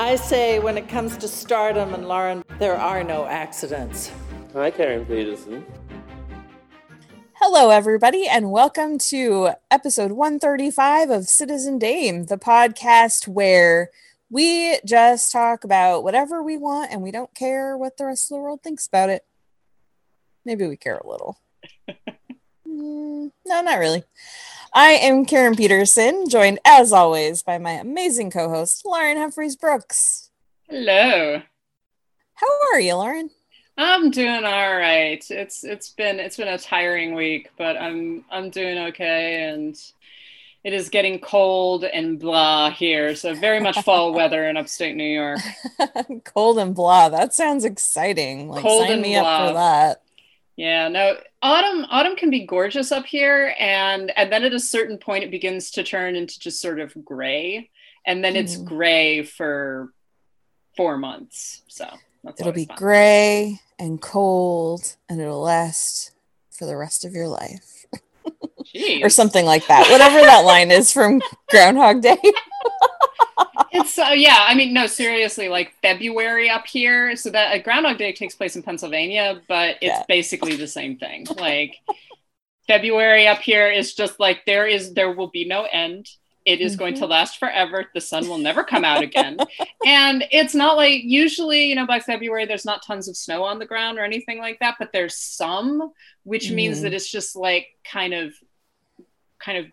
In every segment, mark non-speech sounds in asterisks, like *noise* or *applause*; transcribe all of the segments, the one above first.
I say when it comes to stardom and Lauren, there are no accidents. Hi, Karen Peterson. Hello, everybody, and welcome to episode 135 of Citizen Dame, the podcast where we just talk about whatever we want and we don't care what the rest of the world thinks about it. Maybe we care a little. *laughs* Mm, no, not really. I am Karen Peterson, joined as always by my amazing co host, Lauren Humphries Brooks. Hello. How are you, Lauren? I'm doing all right. It's it's been it's been a tiring week, but I'm I'm doing okay and it is getting cold and blah here. So very much fall *laughs* weather in upstate New York. *laughs* cold and blah. That sounds exciting. Like Cold sign and me blah. up for that. Yeah, no, autumn autumn can be gorgeous up here and and then at a certain point it begins to turn into just sort of gray and then it's Mhm. gray for 4 months. So that's It'll be fun. gray and cold and it'll last for the rest of your life *laughs* or something like that. Whatever that line is from *laughs* Groundhog Day. *laughs* It's uh, yeah, I mean, no, seriously, like February up here. So that uh, Groundhog Day takes place in Pennsylvania, but it's Yeah. basically the same thing. Like February up here is just like there is there will be no end. It is going to last forever. The sun will never come out again. and it's not like usually, you know, by February there's not tons of snow on the ground or anything like that, but there's some, which means Mhm. that it's just like kind of kind of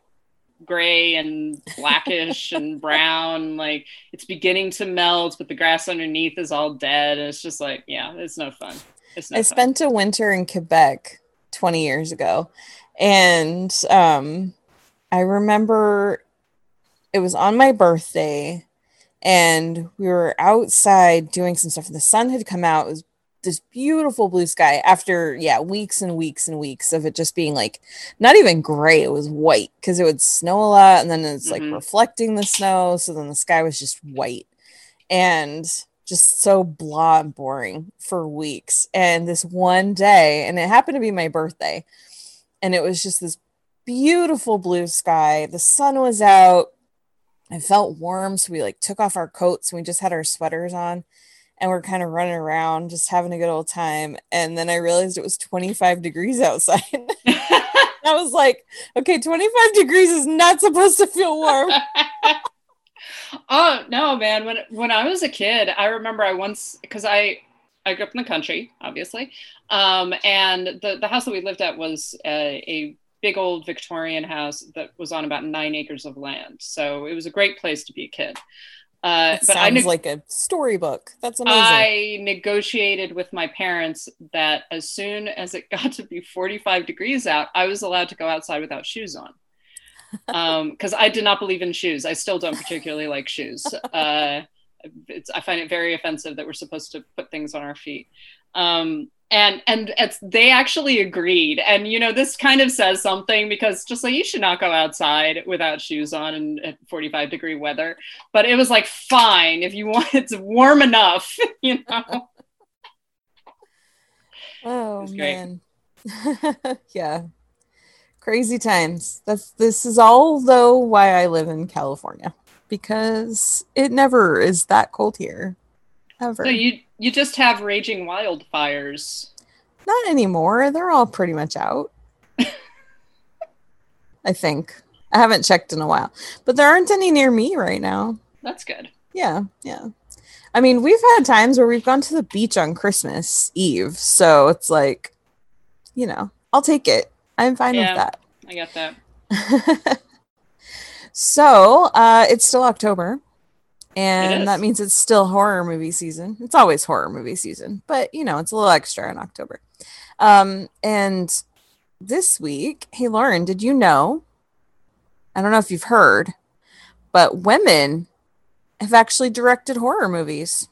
gray and blackish and *laughs* brown like it's beginning to melt but the grass underneath is all dead and it's just like yeah it's no fun it's no I fun. spent a winter in Quebec 20 years ago. And um, I remember it was on my birthday and we were outside doing some stuff. And the sun had come out. It was this beautiful blue sky after, yeah, weeks and weeks and weeks of it just being like not even gray. It was white because it would snow a lot and then it's like Mhm. reflecting the snow. So then the sky was just white and just so blah and boring for weeks. And this one day, and it happened to be my birthday, and it was just this beautiful blue sky. The sun was out. It felt warm, so we like took off our coats and we just had our sweaters on and we're kind of running around just having a good old time. And then I realized it was 25 degrees *laughs* outside. *laughs* I was like, okay, 25 degrees is not supposed to feel warm. *laughs* oh no man when when i was a kid i remember i once because i i grew up in the country obviously um and the the house that we lived at was a, a big old victorian house that was on about nine acres of land so it was a great place to be a kid uh but i sounds like a storybook. That's amazing. I negotiated with my parents that as soon as it *laughs* got to be 45 degrees out, I was allowed to go outside without shoes on. *laughs* Because I did not believe in shoes. I still don't particularly like shoes. Uh, it's, I find it very offensive that we're supposed to put things on our feet. Um, and and it's, they actually agreed. And you know, this kind of says something because just like you should not go outside without shoes on in at 45 degree weather. But it was like fine if you want. *laughs* It's warm enough, *laughs* you know. *laughs* Oh man. yeah. Crazy times. That's this is all though why I live in California because it never is that cold here. Ever. So you you just have raging wildfires. Not anymore. They're all pretty much out. *laughs* I think. I haven't checked in a while. But there aren't any near me right now. That's good. Yeah, yeah. I mean, we've had times where we've gone to the beach on Christmas Eve. So it's like, you know, I'll take it. I'm fine Yeah. with that. I get that. *laughs* so uh, it's still October, and that means it's still horror movie season. It's always horror movie season, but you know, it's a little extra in October. Um, and this week, hey Lauren, did you know? I don't know if you've heard, but women have actually directed horror movies.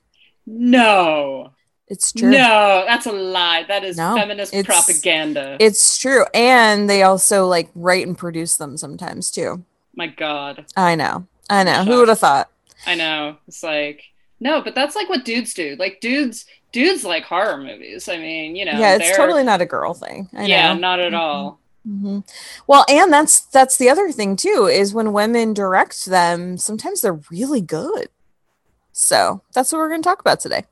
No. It's true. No, that's a lie. That is No, feminist it's- propaganda. It's true. And they also like write and produce them sometimes too. My God. I know. I know. Who would have thought? I know. It's like no, but that's like what dudes do. Like dudes dudes like horror movies. I mean, you know. yeah, it's totally not a girl thing. I yeah, know. not at all. hmm Well, and that's that's the other thing too is when women direct them, sometimes they're really good. So that's what we're going to talk about today: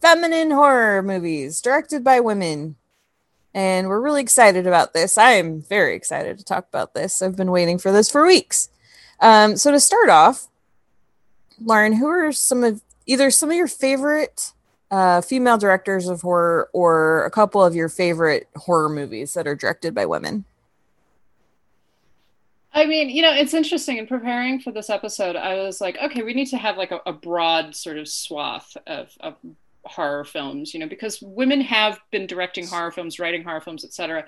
feminine horror movies directed by women, and we're really excited about this. I am very excited to talk about this. I've been waiting for this for weeks. Um, so to start off, Lauren, who are some of either some of your favorite uh, female directors of horror or a couple of your favorite horror movies that are directed by women? I mean, you know, it's interesting in preparing for this episode. I was like, okay, we need to have like a, a broad sort of swath of, of horror films, you know, because women have been directing horror films, writing horror films, etc.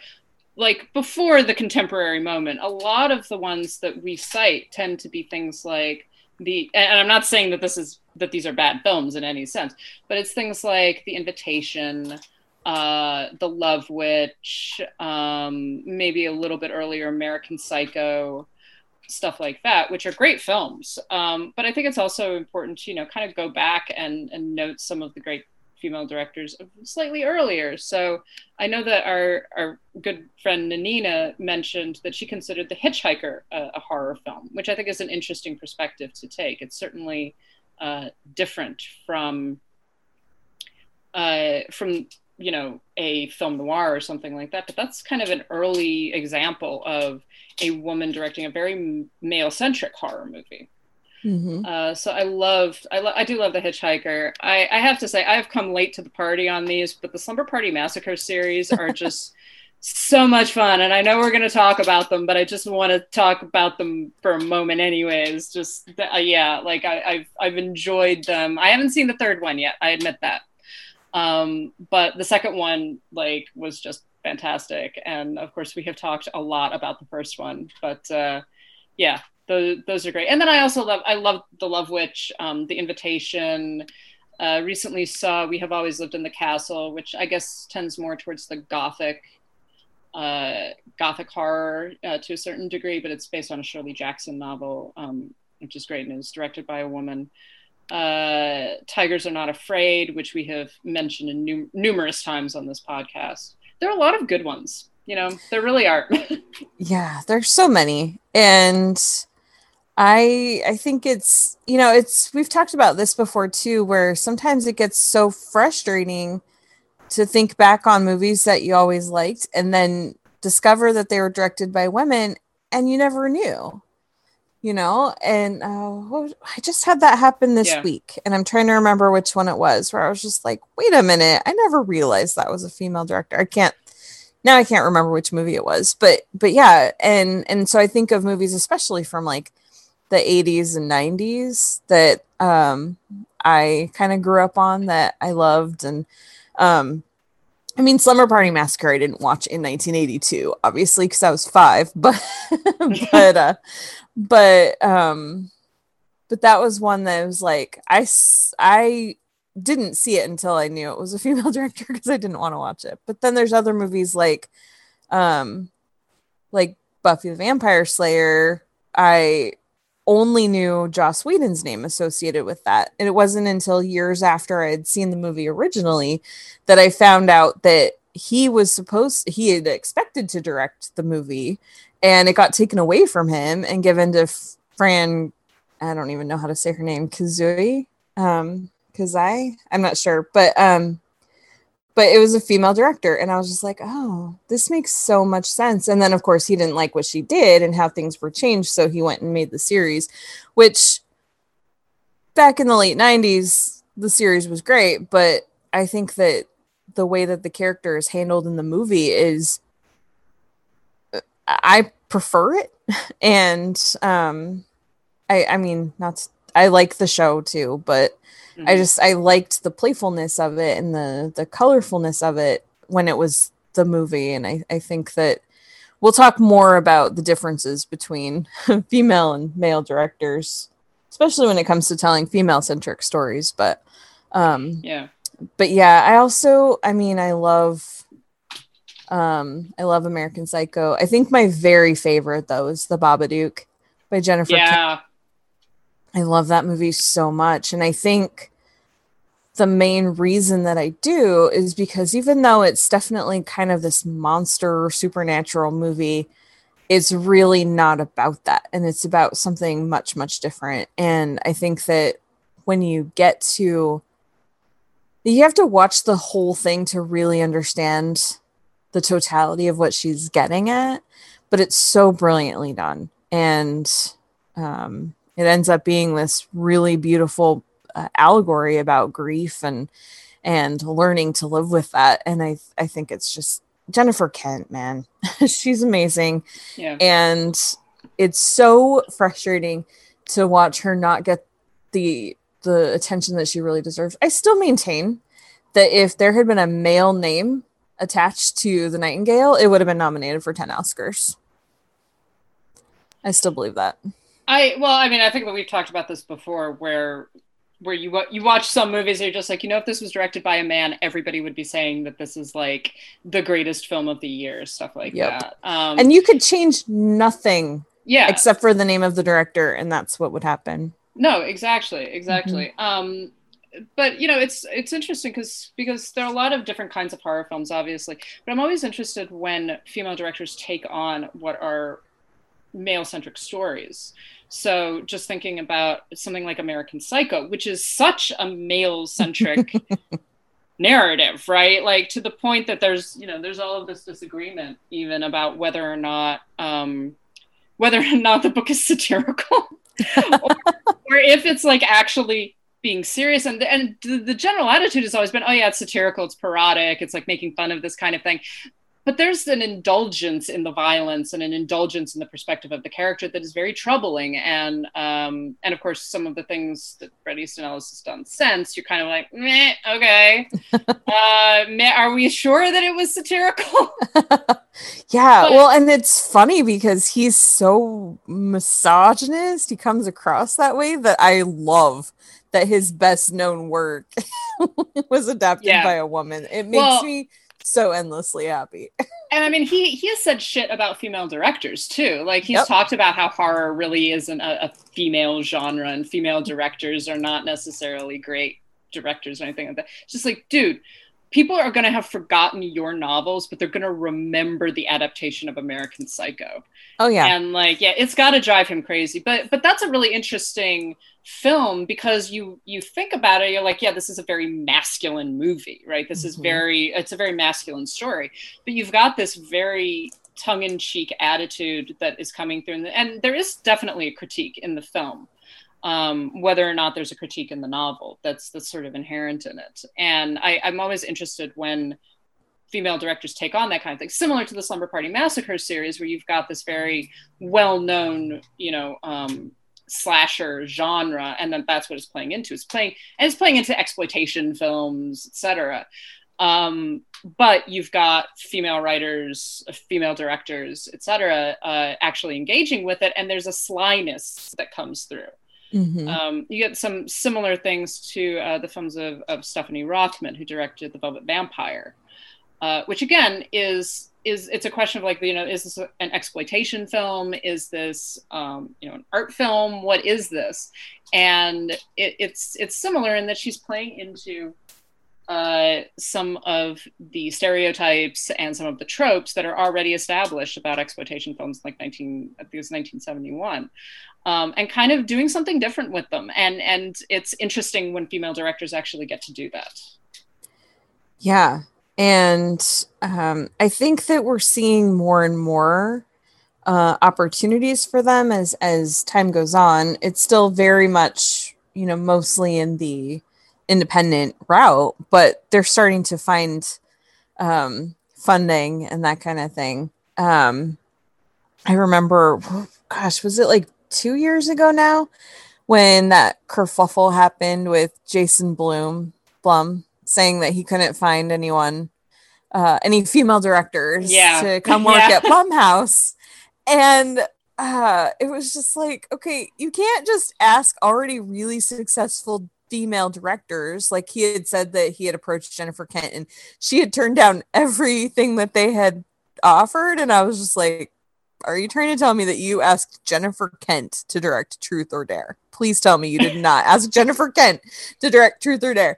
Like before the contemporary moment, a lot of the ones that we cite tend to be things like the, and I'm not saying that this is that these are bad films in any sense, but it's things like The Invitation, uh, The Love Witch, um, maybe a little bit earlier, American Psycho, stuff like that, which are great films. Um, but I think it's also important to, you know, kind of go back and, and note some of the great female directors slightly earlier. So I know that our, our good friend Nanina mentioned that she considered The Hitchhiker a, a horror film, which I think is an interesting perspective to take. It's certainly uh, different from uh, from you know a film noir or something like that but that's kind of an early example of a woman directing a very male centric horror movie Mm-hmm. uh, so i loved I, lo- I do love the hitchhiker. I, I have to say i've come late to the party on these but the slumber party massacre series are *laughs* just so much fun and i know we're going to talk about them but i just want to talk about them for a moment anyways. Just uh, yeah like I, i've i've enjoyed them. I haven't seen the third one yet i admit that. Um, but the second one like was just fantastic and of course we have talked a lot about the first one but uh, yeah those, those are great and then i also love i love the love witch um, the invitation uh, recently saw we have always lived in the castle which i guess tends more towards the gothic uh, gothic horror uh, to a certain degree but it's based on a shirley jackson novel um, which is great and is directed by a woman uh, Tigers Are Not Afraid, which we have mentioned in num- numerous times on this podcast. There are a lot of good ones. You know, there really are. *laughs* Yeah, there's so many. And I I think it's you know, it's we've talked about this before too, where sometimes it gets so frustrating to think back on movies that you always liked and then discover that they were directed by women and you never knew. You know, and uh, I just had that happen this Yeah. week, and I'm trying to remember which one it was. Where I was just like, "Wait a minute! I never realized that was a female director." I can't now I can't remember which movie it was, but but yeah, and and so I think of movies especially from like the 80s and 90s that um I kind of grew up on that I loved and um I mean Slumber Party Massacre I didn't watch in 1982 obviously cuz I was 5 *laughs* but but uh but um but that was one that was like I, I didn't see it until I knew it was a female *laughs* director because I didn't want to watch it. But then there's other movies like um like Buffy the Vampire Slayer. I only knew Joss Whedon's name associated with that. And it wasn't until years after I had seen the movie originally that I found out that he was supposed he had expected to direct the movie and it got taken away from him and given to Fran I don't even know how to say her name Kazui um Kazai I'm not sure but um but it was a female director and i was just like oh this makes so much sense. And then of course he didn't like what she did and how things were changed so he went and made the series which back in the late 90s the series was great but i think that the way that the character is handled in the movie is i prefer it. *laughs* And um i i mean not i like the show too but I just I liked the playfulness of it and the the colorfulness of it when it was the movie, and I I think that we'll talk more about the differences between *laughs* female and male directors especially when it comes to telling female centric stories. But um, Yeah. but yeah, I also, I mean, I love, um, I love American Psycho. I think my very favorite though is The Babadook by Jennifer. Yeah. I love that movie so much, and I think the main reason that I do is because even though it's definitely kind of this monster supernatural movie, it's really not about that, and it's about something much much different. And I think that when you get to you have to watch the whole thing to really understand the totality of what she's getting at but it's so brilliantly done and um, it ends up being this really beautiful uh, allegory about grief and and learning to live with that and i i think it's just jennifer kent man *laughs* she's amazing Yeah. and it's so frustrating to watch her not get the the attention that she really deserves. I still maintain that if there had been a male name attached to the Nightingale, it would have been nominated for 10 Oscars. I still believe that. I well, I mean, I think that we've talked about this before, where where you you watch some movies, and you're just like, you know, if this was directed by a man, everybody would be saying that this is like the greatest film of the year, stuff like Yep. that. Um, And you could change nothing yeah, except for the name of the director, and that's what would happen. No, exactly, exactly. Um, but you know, it's it's interesting because because there are a lot of different kinds of horror films, obviously. But I'm always interested when female directors take on what are male-centric stories. So just thinking about something like American Psycho, which is such a male-centric *laughs* narrative, right? Like to the point that there's you know there's all of this disagreement even about whether or not um, whether or not the book is *laughs* satirical or, *laughs* or if it's like actually being serious and and the, the general attitude has always been oh yeah it's satirical it's parodic it's like making fun of this kind of thing but there's an indulgence in the violence and an indulgence in the perspective of the character that is very troubling and um and of course some of the things that Bret Easton Ellis has done since you're kind of like meh, okay *laughs* uh meh, are we sure that it was satirical *laughs* Yeah, But- well, and it's funny because he's so misogynist. He comes across that way that I love that his best known work *laughs* was adapted Yeah. by a woman. It makes Well- me so endlessly happy. and I mean, he he has said shit about female directors too. Like he's Yep. talked about how horror really isn't a, a female genre, and female directors are not necessarily great directors or anything like that. It's just like, dude, people are going to have forgotten your novels, but they're going to remember the adaptation of American Psycho. Oh yeah. and like yeah it's got to drive him crazy. But but that's a really interesting film because you you think about it you're like yeah this is a very masculine movie right? This is Mhm. very it's a very masculine story. But you've got this very tongue-in-cheek attitude that is coming through. And, and there is definitely a critique in the film um, whether or not there's a critique in the novel. That's that's sort of inherent in it. And I, i'm always interested when female directors take on that kind of thing similar to the slumber party massacre series where you've got this very well-known you know um, slasher genre and then that's what it's playing into. It's playing and it's playing into exploitation films etc um, but you've got female writers female directors etc uh, actually engaging with it and there's a slyness that comes through Mhm. um, you get some similar things to uh, the films of, of Stephanie Rothman, who directed The Velvet Vampire, uh, which again is is it's a question of like you know is this an exploitation film? Is this um, you know an art film? What is this? And it, it's it's similar in that she's playing into uh, some of the stereotypes and some of the tropes that are already established about exploitation films, like 19 I think it was 1971 um, and kind of doing something different with them. And and it's interesting when female directors actually get to do that. Yeah. And um, I think that we're seeing more and more uh, opportunities for them as as time goes on. It's still very much, you know, mostly in the independent route, but they're starting to find um, funding and that kind of thing. Um, I remember, gosh, was it like two years ago now when that kerfuffle happened with Jason Bloom, Blum, saying that he couldn't find anyone, uh, any female directors Yeah. to come work *laughs* Yeah. at Blumhouse. And uh it was just like okay you can't just ask already really successful female directors like he had said that he had approached jennifer kent and she had turned down everything that they had offered. And i was just like are you trying to tell me that you asked jennifer kent to direct truth or dare? Please tell me you did not ask jennifer kent to direct truth or dare.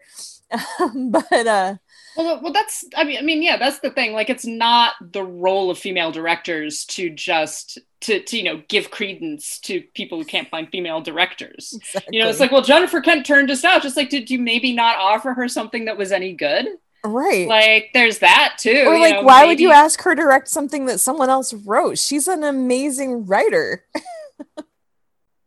*laughs* But uh Well, well, that's. I mean, I mean, yeah, that's the thing. Like, it's not the role of female directors to just to, to you know give credence to people who can't find female directors. exactly. You know, it's like, well, Jennifer Kent turned us out. Just like, did you maybe not offer her something that was any good? right Like, there's that too. or like know, why would you ask her to direct something that someone else wrote she's an amazing writer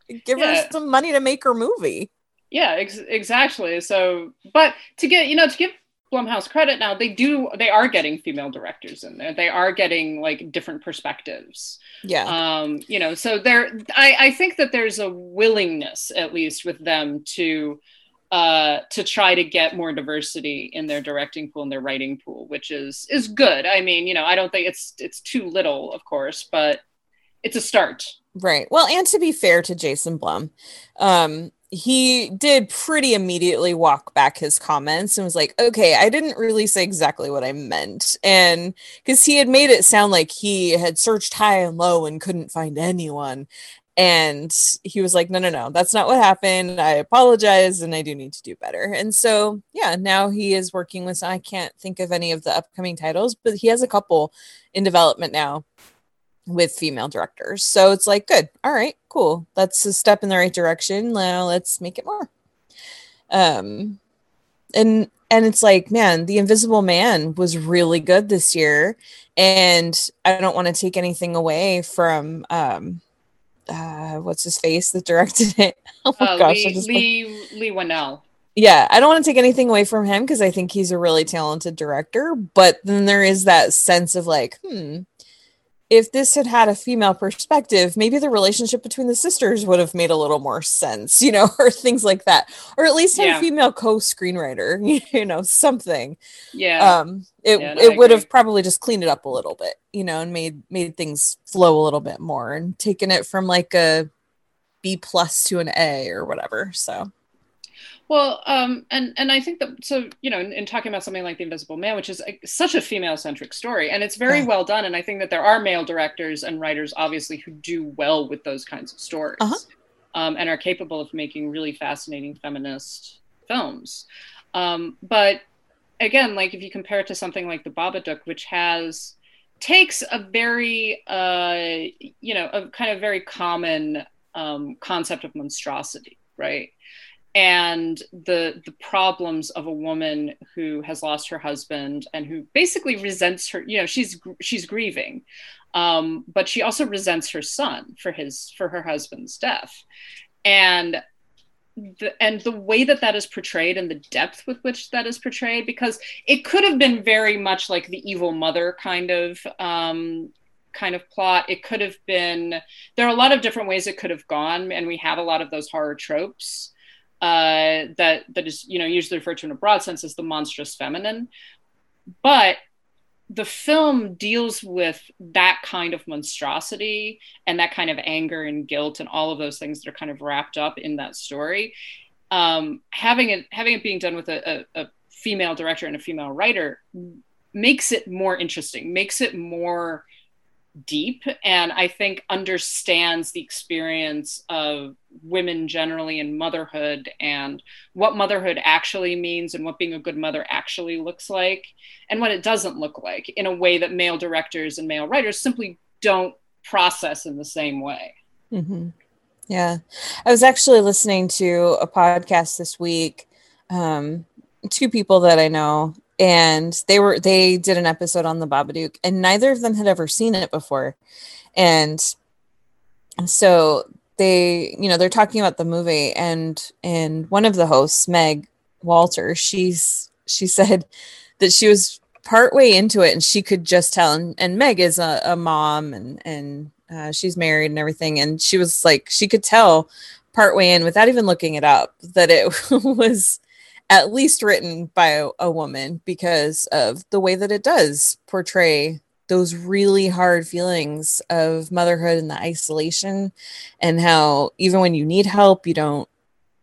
*laughs* give her some money to make her movie Yeah, ex- exactly. So, but to get you know to give Blumhouse credit now, they do they are getting female directors in there. They are getting like different perspectives. yeah um you know so there i i think that there's a willingness at least with them to uh to try to get more diversity in their directing pool and their writing pool which is is good i mean you know i don't think it's it's too little of course but it's a start Right. Well, and to be fair to Jason Blum, um, he did pretty immediately walk back his comments and was like, okay, I didn't really say exactly what I meant. And because he had made it sound like he had searched high and low and couldn't find anyone. And he was like, no, no, no, that's not what happened. I apologize and I do need to do better. And so, yeah, now he is working with, I can't think of any of the upcoming titles, but he has a couple in development now with female directors. So it's like, good. All right, cool. That's a step in the right direction. Now let's make it more. Um and and it's like, man, The Invisible Man was really good this year. And I don't want to take anything away from um uh what's his face that directed it. *laughs* Oh my uh, gosh. I lee just lee Leigh Whannell. yeah, I don't want to take anything away from him because I think he's a really talented director. But then there is that sense of like, hmm, if this had had a female perspective, maybe the relationship between the sisters would have made a little more sense, *laughs* you know, or things like that, or at least have Yeah. a female co-screenwriter, *laughs* you know, something. yeah Um, it Yeah, no, it would have probably just cleaned it up a little bit, you know, and made made things flow a little bit more, and taken it from like a B plus to an A or whatever. So Well, um, and and I think that so you know, in, in talking about something like The Invisible Man, which is like, such a female-centric story, and it's very Yeah. well done, and I think that there are male directors and writers, obviously, who do well with those kinds of stories, Uh-huh. um, and are capable of making really fascinating feminist films. Um, but again, like if you compare it to something like The Babadook, which has takes a very uh, you know a kind of very common um, concept of monstrosity, right? And the the problems of a woman who has lost her husband and who basically resents her you know she's she's grieving. Um, but she also resents her son for his for her husband's death. And the, and the way that that is portrayed and the depth with which that is portrayed because it could have been very much like the evil mother kind of um, kind of plot. It could have been there are a lot of different ways it could have gone and we have a lot of those horror tropes uh, that that is you know usually referred to in a broad sense as the monstrous feminine. But the film deals with that kind of monstrosity and that kind of anger and guilt and all of those things that are kind of wrapped up in that story. Um, having it having it being done with a, a, a female director and a female writer makes it more interesting makes it more deep and I think understands the experience of women generally in motherhood and what motherhood actually means and what being a good mother actually looks like and what it doesn't look like in a way that male directors and male writers simply don't process in the same way. hmm Yeah. I was actually listening to a podcast this week. Um, two people that I know, and they were they did an episode on the Babadook, and neither of them had ever seen it before. And so they, you know, they're talking about the movie, and and one of the hosts, Meg Walter, she's she said that she was partway into it and she could just tell and, and meg is a, a mom and and uh, she's married and everything and she was like she could tell partway in without even looking it up that it *laughs* was at least written by a, a woman because of the way that it does portray those really hard feelings of motherhood and the isolation and how even when you need help you don't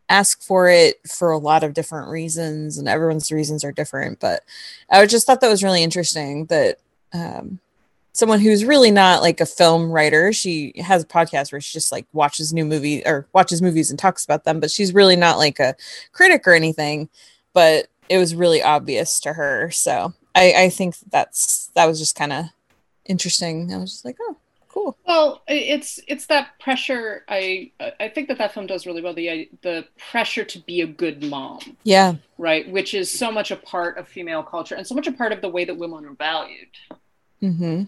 ask for it for a lot of different reasons and everyone's reasons are different. But i just thought that was really interesting that um, someone who's really not like a film writer she has a podcast where she just like watches new movie or watches movies and talks about them but she's really not like a critic or anything but it was really obvious to her so i i think that's that was just kind of interesting i was just like oh cool Well, it's it's that pressure. I I think that that film does really well. The the pressure to be a good mom, yeah right? Which is so much a part of female culture and so much a part of the way that women are valued. mm-hmm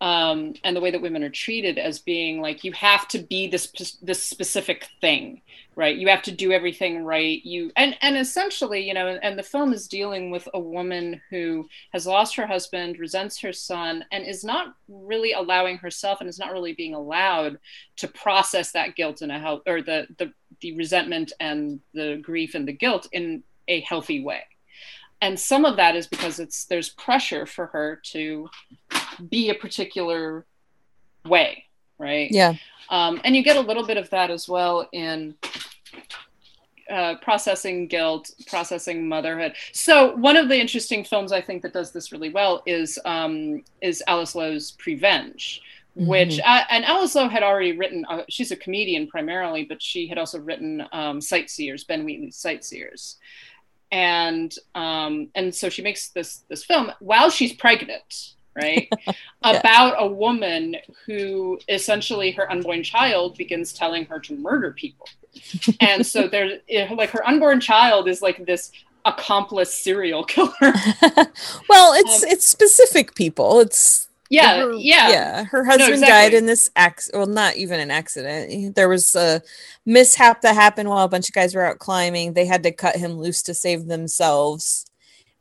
um, and the way that women are treated as being like you have to be this this specific thing, right? You have to do everything right. You and and essentially, you know, and the film is dealing with a woman who has lost her husband, resents her son, and is not really allowing herself and is not really being allowed to process that guilt in a health or the the the resentment and the grief and the guilt in a healthy way. And some of that is because it's there's pressure for her to be a particular way, right? yeah Um, and you get a little bit of that as well in uh, processing guilt, processing motherhood. So one of the interesting films I think that does this really well is um, is Alice Lowe's Prevenge. Which uh, and Alice Lowe had already written. Uh, she's a comedian primarily, but she had also written um, Sightseers, Ben Wheatley's Sightseers, and um, and so she makes this this film while she's pregnant, right? *laughs* About a woman who essentially her unborn child begins telling her to murder people, *laughs* and so there's like her unborn child is like this accomplice serial killer. *laughs* well it's Um, it's specific people. It's yeah, her- yeah, yeah her husband exactly. died in this acc well not even an accident. There was a mishap that happened while a bunch of guys were out climbing. They had to cut him loose to save themselves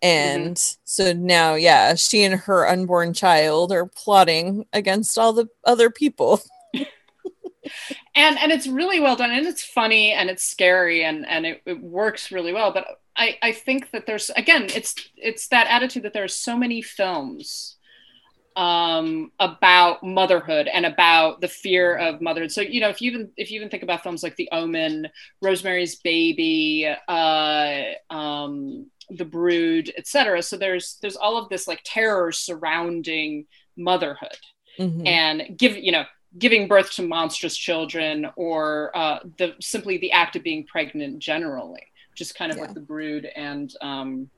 and Mm-hmm. so now yeah she and her unborn child are plotting against all the other people *laughs* and and it's really well done and it's funny and it's scary and and it, it works really well but i i think that there's again it's it's that attitude that there are so many films um about motherhood and about the fear of motherhood so you know if you even if you even think about films like the omen rosemary's baby uh um the brood etc so there's there's all of this like terror surrounding motherhood Mhm. and give you know giving birth to monstrous children or uh, the simply the act of being pregnant generally which is kind of Yeah. what the brood and um,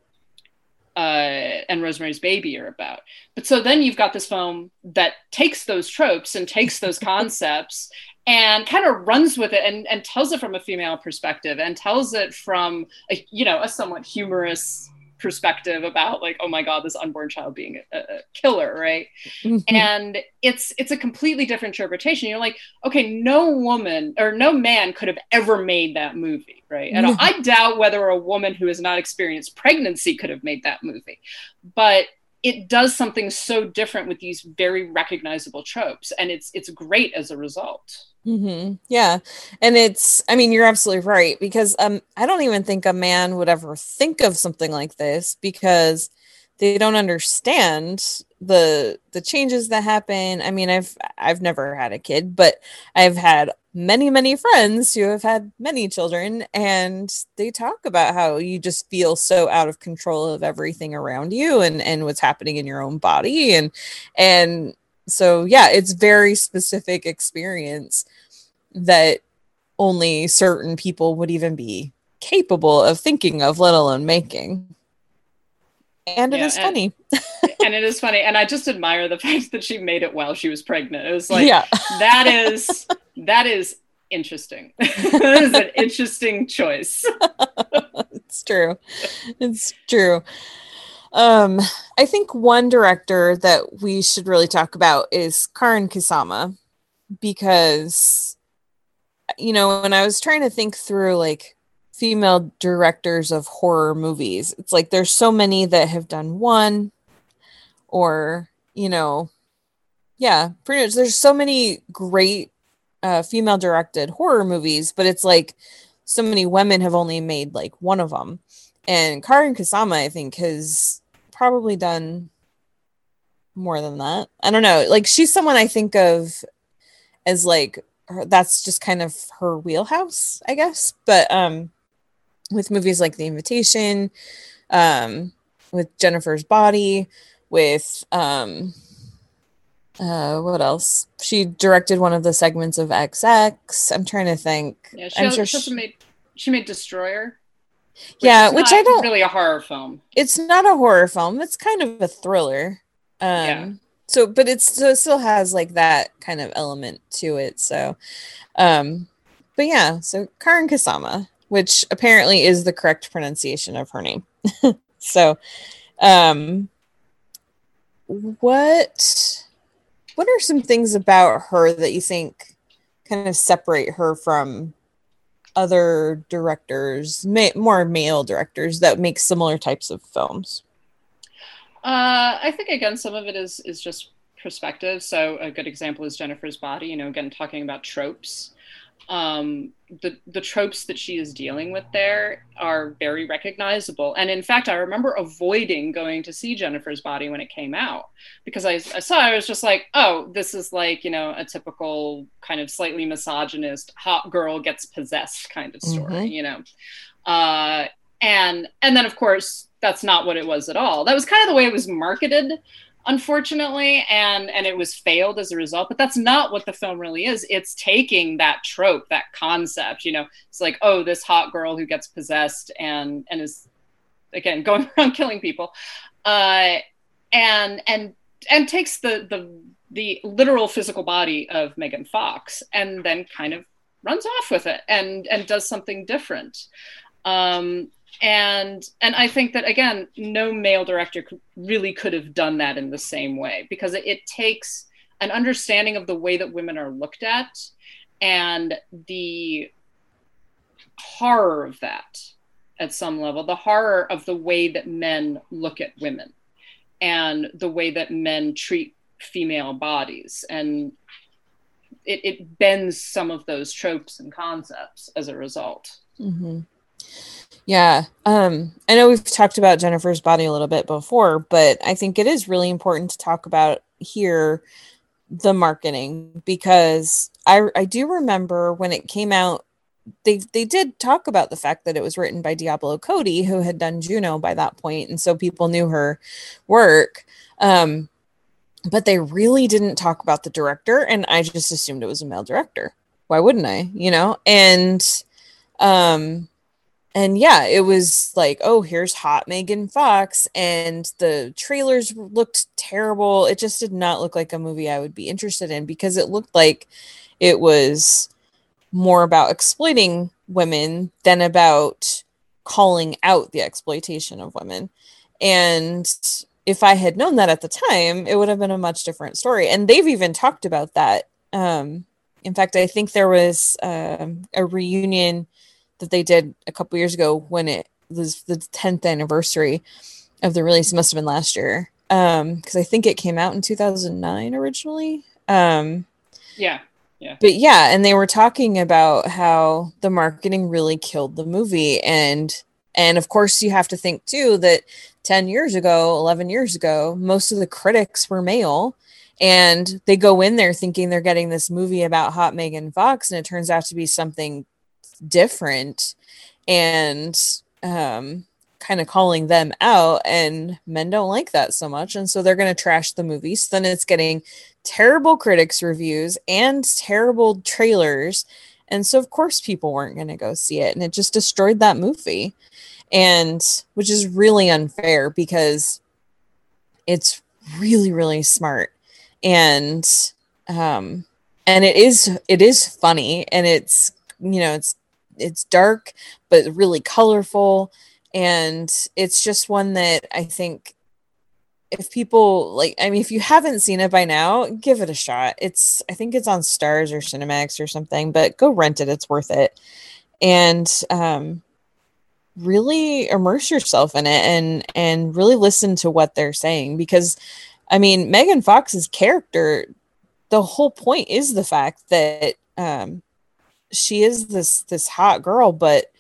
uh, and rosemary's baby are about but so then you've got this film that takes those tropes and takes those *laughs* concepts and kind of runs with it and, and tells it from a female perspective and tells it from a, you know a somewhat humorous perspective about like oh my god this unborn child being a, a killer right? Mhm. and it's it's a completely different interpretation. You're like okay no woman or no man could have ever made that movie right? And No. i doubt whether a woman who has not experienced pregnancy could have made that movie. But it does something so different with these very recognizable tropes and it's it's great as a result hmm Yeah. And it's, I mean, you're absolutely right because um, I don't even think a man would ever think of something like this because they don't understand the the changes that happen. I mean, I've I've never had a kid, but I've had many, many friends who have had many children and they talk about how you just feel so out of control of everything around you and and what's happening in your own body and and so yeah it's very specific experience that only certain people would even be capable of thinking of let alone making. And it Yeah, is and- funny. *laughs* and it is funny. And i just admire the *laughs* fact that she made it while she was pregnant. It was like yeah. that is *laughs* that is interesting. That is an interesting choice. It's true. It's true um i think one director that we should really talk about is karyn kusama because you know when i was trying to think through like female directors of horror movies it's like there's so many that have done one or you know yeah pretty much there's so many great uh, female directed horror movies but it's like so many women have only made like one of them and karyn kusama i think has probably done more than that. I don't know. Like she's someone I think of as like her, that's just kind of her wheelhouse, I guess. But um with movies like The Invitation, um with Jennifer's Body, with um uh what else? She directed one of the segments of XX. I'm trying to think. Yeah, she, I'm also, sure she- made she made Destroyer. Yeah, which I don't really a horror film. it's not a horror film it's kind of a thriller um Yeah. so but it's so it still has like that kind of element to it so um but yeah so karyn kusama which apparently is the correct pronunciation of her name *laughs* so um what what are some things about her that you think kind of separate her from other directors ma- more male directors that make similar types of films Uh, I think again, some of it is is just perspective. So a good example is Jennifer's Body. You know, again, talking about tropes. Um, the the tropes that she is dealing with there are very recognizable. And in fact, I remember avoiding going to see Jennifer's Body when it came out because I, I saw I was just like, oh, this is like you know a typical kind of slightly misogynist hot girl gets possessed kind of story. Mhm. You know, uh, and and then of course that's not what it was at all that was kind of the way it was marketed unfortunately and and it was failed as a result but that's not what the film really is. It's taking that trope that concept you know it's like oh this hot girl who gets possessed and and is again *laughs* going around killing people uh and and and takes the the the literal physical body of Megan Fox and then kind of runs off with it and and does something different. Um and and i think that again no male director really could have done that in the same way because it, it takes an understanding of the way that women are looked at and the horror of that at some level the horror of the way that men look at women and the way that men treat female bodies. And it, it bends some of those tropes and concepts as a result. Hmm Yeah. Um, I know we've talked about Jennifer's body a little bit before, but I think it is really important to talk about here the marketing because I I do remember when it came out they they did talk about the fact that it was written by Diablo Cody who had done Juno by that point and so people knew her work um but they really didn't talk about the director and I just assumed it was a male director why wouldn't I you know and um and yeah it was like oh here's hot megan fox and the trailers looked terrible. It just did not look like a movie i would be interested in because it looked like it was more about exploiting women than about calling out the exploitation of women. And if i had known that at the time it would have been a much different story. And they've even talked about that. Um in fact i think there was um, a reunion that they did a couple years ago when it was the 10th anniversary of the release. It must have been last year. Um, because I think it came out in 2009 originally. Um, yeah. yeah but yeah, and they were talking about how the marketing really killed the movie. And and of course you have to think too that 10 years ago, 11 years ago, most of the critics were male. And they go in there thinking they're getting this movie about hot Megan Fox, and it turns out to be something different and um kind of calling them out and men don't like that so much and so they're going to trash the movie so then it's getting terrible critics reviews and terrible trailers and so of course people weren't going to go see it and it just destroyed that movie. And which is really unfair because it's really really smart and um and it is it is funny and it's you know it's it's dark but really colorful. And it's just one that i think if people like i mean if you haven't seen it by now give it a shot. It's i think it's on starz or cinemax or something but go rent it. It's worth it. And um really immerse yourself in it and and really listen to what they're saying because i mean megan fox's character the whole point is the fact that um she is this this hot girl but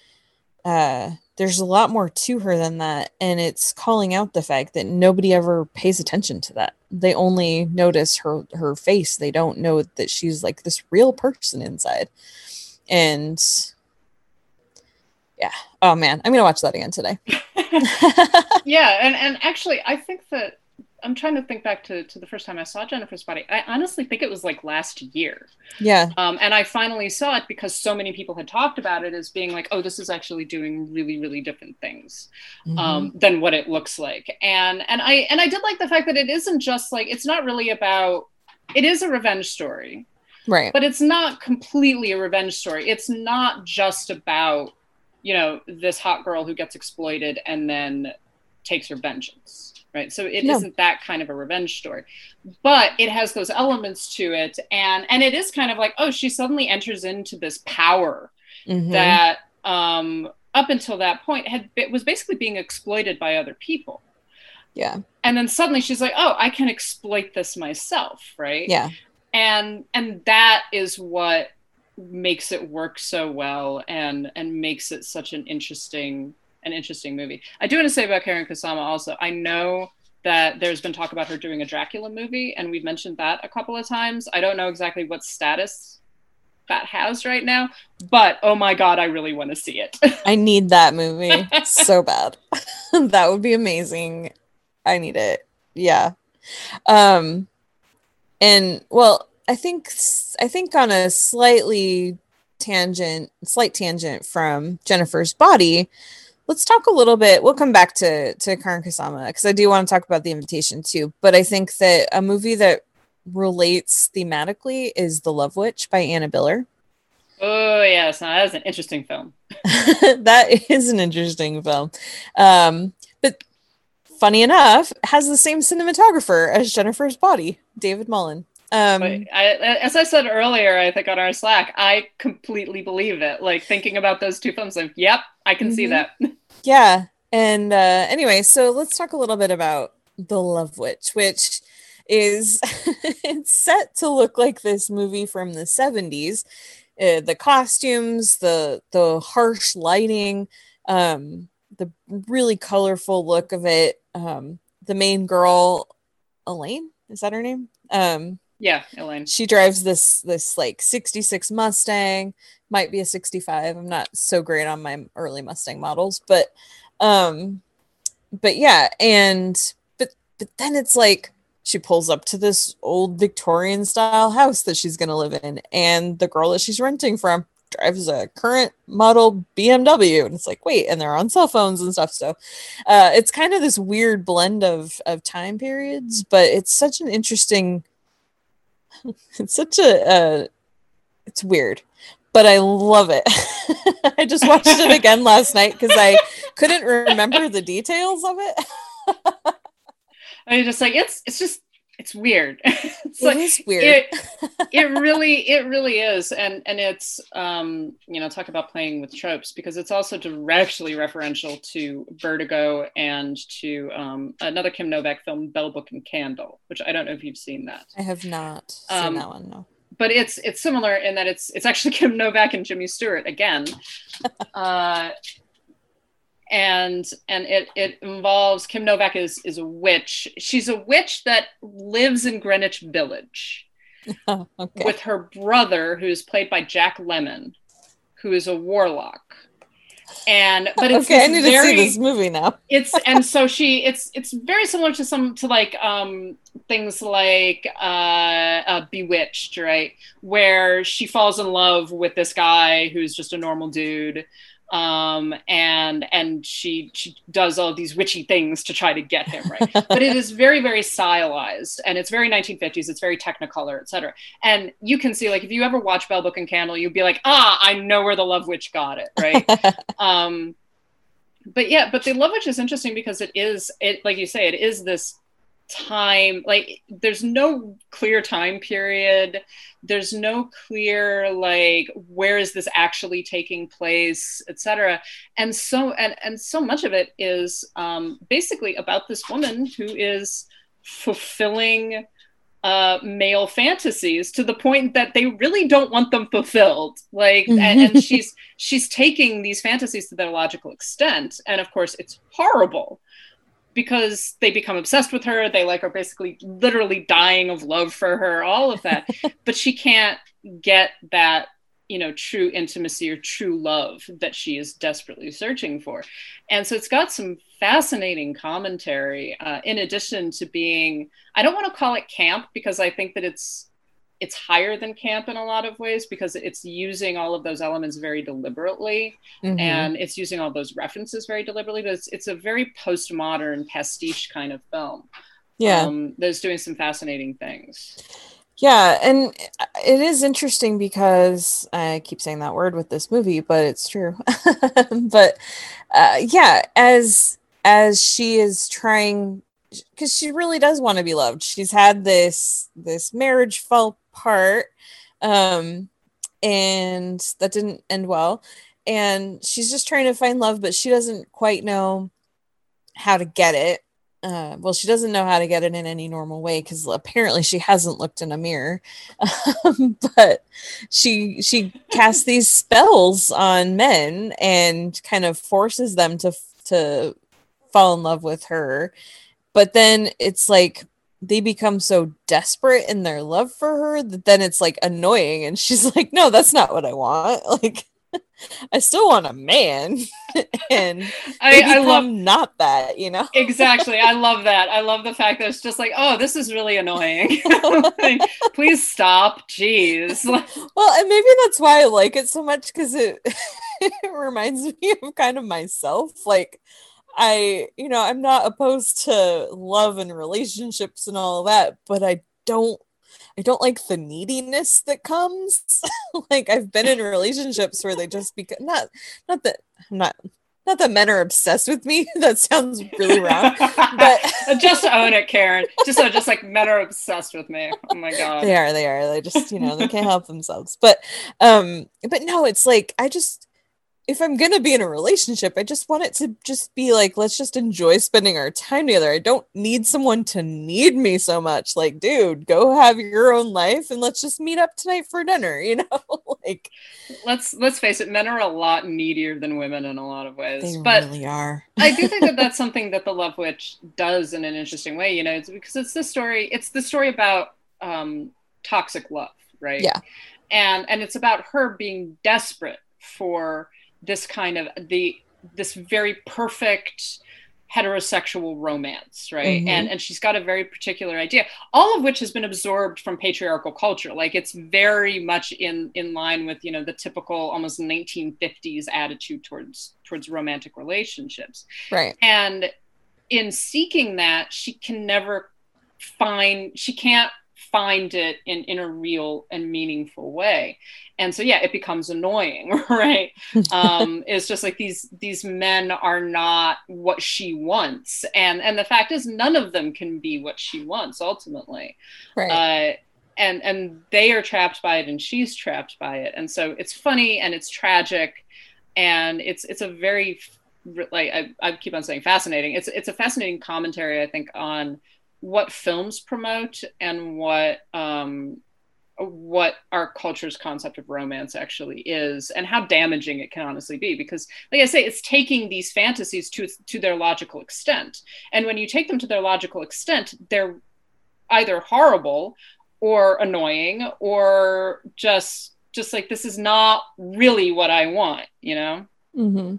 uh there's a lot more to her than that. And it's calling out the fact that nobody ever pays attention to that. They only notice her her face. They don't know that she's like this real person inside. And yeah. Oh man. I'm gonna watch that again today. *laughs* *laughs* Yeah, and and actually, I think that I'm trying to think back to, to the first time I saw Jennifer's Body. I honestly think it was like last year. yeah Um, and I finally saw it because so many people had talked about it as being like, oh, this is actually doing really, really different things um, than what it looks like. And and I and I did like the fact that it isn't just like it's not really about. It is a revenge story, right but it's not completely a revenge story. It's not just about you know this hot girl who gets exploited and then takes her vengeance right? So it No. not that kind of a revenge story but it has those elements to it. And and it is kind of like oh she suddenly enters into this power Mhm. that um up until that point had it was basically being exploited by other people. Yeah. And then suddenly she's like oh i can exploit this myself right? Yeah. And and that is what makes it work so well and and makes it such an interesting an interesting movie. I do want to say about karyn kusama also i know that there's been talk about her doing a dracula movie and we've mentioned that a couple of times. I don't know exactly what status that has right now but oh my god i really want to see it. I need that movie *laughs* so bad. *laughs* That would be amazing. I need it. Yeah. Um and well i think i think on a slightly tangent slight tangent from jennifer's body let's talk a little bit we'll come back to to karyn kusama because i do want to talk about the invitation too but i think that a movie that relates thematically is the love witch by anna biller oh yes now that's an interesting film *laughs* that is an interesting film. Um, but funny enough, has the same cinematographer as Jennifer's Body, David Mullen. Um, I, as I said earlier, I think on our Slack, I completely believe it. Like thinking about those two films, like, yep, I can see Mhm. that. *laughs* yeah. And uh, anyway, so let's talk a little bit about The Love Witch, which is *laughs* it's set to look like this movie from the 70s. Uh, the costumes, the the harsh lighting, um, the really colorful look of it. Um, the main girl, Elaine, is that her name? Um, yeah, Elaine. she drives this this like 66 mustang might be a 65 i'm not so great on my early mustang models but um but yeah and but but then it's like she pulls up to this old victorian style house that she's going to live in and the girl that she's renting from drives a current model bmw and it's like wait and they're on cell phones and stuff so uh it's kind of this weird blend of of time periods but it's such an interesting *laughs* it's such a uh, it's weird but i love it. *laughs* I just watched it again last night because i couldn't remember the details of it. *laughs* I mean, just like it's it's just it's weird. *laughs* it's It like is weird. It, *laughs* it really it really is, and and it's um you know talk about playing with tropes because it's also directly referential to Vertigo and to um another Kim Novak film, Bell Book and Candle, which I don't know if you've seen that. i have not seen Um, that one no but it's it's similar in that it's it's actually *laughs* Kim Novak and Jimmy Stewart again, uh, and and it it involves Kim Novak is is a witch. She's a witch that lives in Greenwich Village Oh, *laughs* okay with her brother, who's played by Jack Lemmon, who is a warlock. And but it's okay i need very, to see this movie now *laughs* it's and so she it's it's very similar to some to like um things like uh, uh bewitched right where she falls in love with this guy who's just a normal dude um and and she she does all these witchy things to try to get him right? But it is very very stylized and it's very 1950s it's very technicolor etc and you can see like if you ever watch bell book and candle you'd be like ah i know where the love witch got it right? *laughs* Um but yeah but the love witch is interesting because it is it like you say it is this time like there's no clear time period. There's no clear like where is this actually taking place etc and so and and so much of it is um basically about this woman who is fulfilling uh, male fantasies to the point that they really don't want them fulfilled. Like, and, and she's she's taking these fantasies to their logical extent, and of course, it's horrible because they become obsessed with her. They like are basically literally dying of love for her. All of that, *laughs* but she can't get that you know true intimacy or true love that she is desperately searching for and so it's got some fascinating commentary uh, in addition to being i don't want to call it camp because i think that it's it's higher than camp in a lot of ways because it's using all of those elements very deliberately Mhm. and it's using all those references very deliberately but it's, it's a very postmodern pastiche kind of film yeah um, that's doing some fascinating things Yeah, and it is interesting because I keep saying that word with this movie, but it's true. *laughs* but uh, yeah, as as she is trying, because she really does want to be loved. She's had this this marriage fall apart, um, and that didn't end well. And she's just trying to find love, but she doesn't quite know how to get it uh, well, she doesn't know how to get it in any normal way because apparently she hasn't looked in a mirror. Um, *laughs* but she she casts these spells on men and kind of forces them to to fall in love with her. But then it's like they become so desperate in their love for her that then it's like annoying, and she's *laughs* like, "No, that's not what I want." *laughs* Like. I still want a man, *laughs* and I, I love not that, you know. exactly i love that i love the fact that it's just like oh this is really annoying Like, please stop jeez Well, and maybe that's why I like it so much because it it reminds me of kind of myself. Like I, you know, I'm not opposed to love and relationships and all that, but I don't I don't like the neediness that comes. *laughs* like I've been in relationships where they just become not not that I'm not not that men are obsessed with me. *laughs* that sounds really wrong. But *laughs* just own it karen just so just like men are obsessed with me oh my god they are they are they just you know they can't help themselves but um but no it's like i just if i'm gonna be in a relationship i just want it to just be like let's just enjoy spending our time together i don't need someone to need me so much like dude go have your own life and let's just meet up tonight for dinner you *laughs* know like let's let's face it men are a lot needier than women in a lot of ways they but really are I do think that *laughs* that's something that the Love Witch does in an interesting way. You know, it's because it's the story. It's the story about um, toxic love, right? Yeah. And and it's about her being desperate for this kind of the this very perfect heterosexual romance right? Mhm. and and she's got a very particular idea all of which has been absorbed from patriarchal culture. Like it's very much in in line with you know the typical almost 1950s attitude towards towards romantic relationships. Right. And in seeking that she can never find she can't find it in in a real and meaningful way. And so yeah it becomes annoying *laughs* right? Um *laughs* it's just like these these men are not what she wants. And and the fact is none of them can be what she wants ultimately. Right. Uh and and they are trapped by it and she's trapped by it. And so it's funny and it's tragic. And it's it's a very like I, I keep on saying fascinating. It's it's a fascinating commentary i think on what films promote and what um what our culture's concept of romance actually is and how damaging it can honestly be because like i say it's taking these fantasies to to their logical extent and when you take them to their logical extent they're either horrible or annoying or just just like this is not really what i want you know mm-hmm.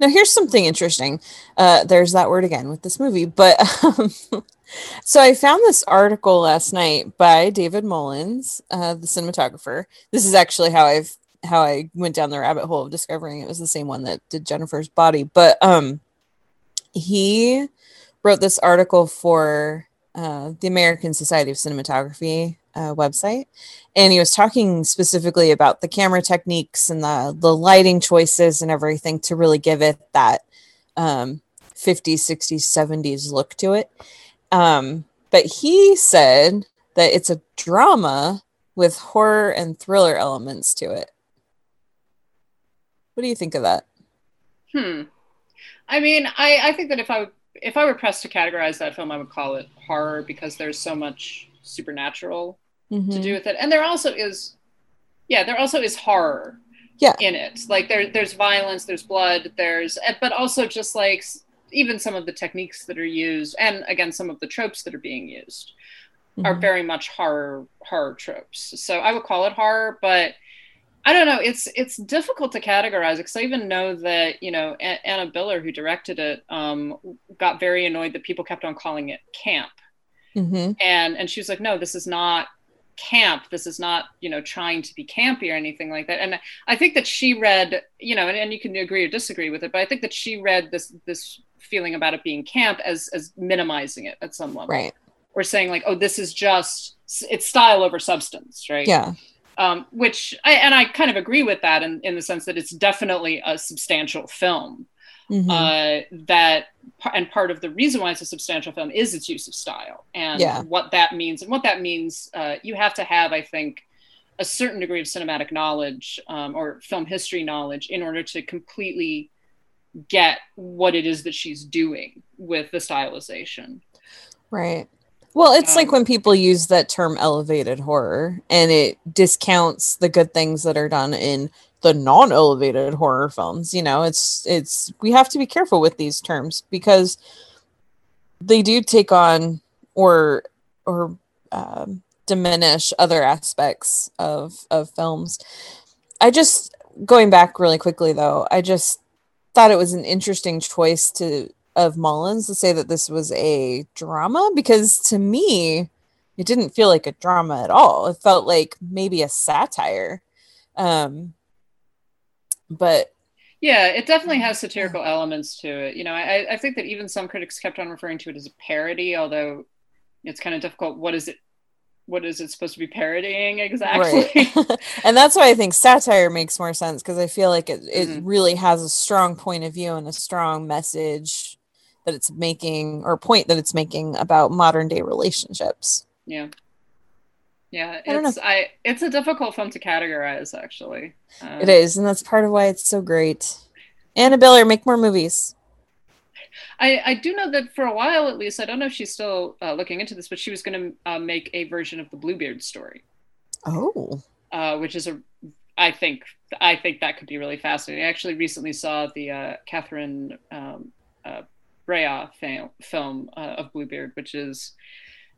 Now, here's something interesting. Uh, there's that word again with this movie, but *laughs* um, so I found this article last night by David Mullins, uh, the cinematographer. This is actually how I've how I went down the rabbit hole of discovering it was the same one that did Jennifer's Body, but um, he wrote this article for uh, the American Society of Cinematography uh, website, and he was talking specifically about the camera techniques and the the lighting choices and everything to really give it that um, 50s, 60s, 70s look to it. Um, but he said that it's a drama with horror and thriller elements to it. What do you think of that? Hmm. I mean, I, I think that if I if I were pressed to categorize that film, I would call it horror because there's so much supernatural to Mhm. do with it. And there also is, yeah, there also is horror Yeah. in it. Like there, there's violence, there's blood, there's, but also just like even some of the techniques that are used, and again, some of the tropes that are being used are Mhm. very much horror horror tropes. So I would call it horror, but I don't know. It's it's difficult to categorize because I even know that you know A- Anna Biller, who directed it, um, got very annoyed that people kept on calling it camp Mhm. and and she was like no this is not camp this is not you know trying to be campy or anything like that and i think that she read you know and, and you can agree or disagree with it but i think that she read this this feeling about it being camp as as minimizing it at some level Right. or saying like oh this is just it's style over substance right Yeah. um, which I, and I kind of agree with that in, in the sense that it's definitely a substantial film. Mhm. Uh, that and part of the reason why it's a substantial film is its use of style and Yeah. what that means. And what that means, uh, you have to have, I think, a certain degree of cinematic knowledge um, or film history knowledge in order to completely get what it is that she's doing with the stylization. Right. Well, it's like Um, when people use that term elevated horror and it discounts the good things that are done in the non-elevated horror films. You know, it's it's we have to be careful with these terms because they do take on or or um, diminish other aspects of of films. I just going back really quickly though, I just thought it was an interesting choice to of Mullins to say that this was a drama because to me it didn't feel like a drama at all. It felt like maybe a satire. Um but Yeah, it definitely has satirical elements to it. You know, I, I think that even some critics kept on referring to it as a parody, although it's kind of difficult. What is it? What is it supposed to be parodying exactly? Right. *laughs* and that's why I think satire makes more sense because I feel like it, it Mhm. really has a strong point of view and a strong message that it's making or point that it's making about modern day relationships. yeah, yeah. I don't know. It's I, It's a difficult film to categorize, actually. Um, It is, and that's part of why it's so great. Anna Biller, make more movies. I, I do know that for a while, at least, I don't know if she's still uh, looking into this, but she was going to uh, make a version of the Bluebeard story. Oh, uh, which is a I think I think that could be really fascinating. I actually recently saw the uh, Catherine um, uh, Brea fa- film uh, of Bluebeard, which is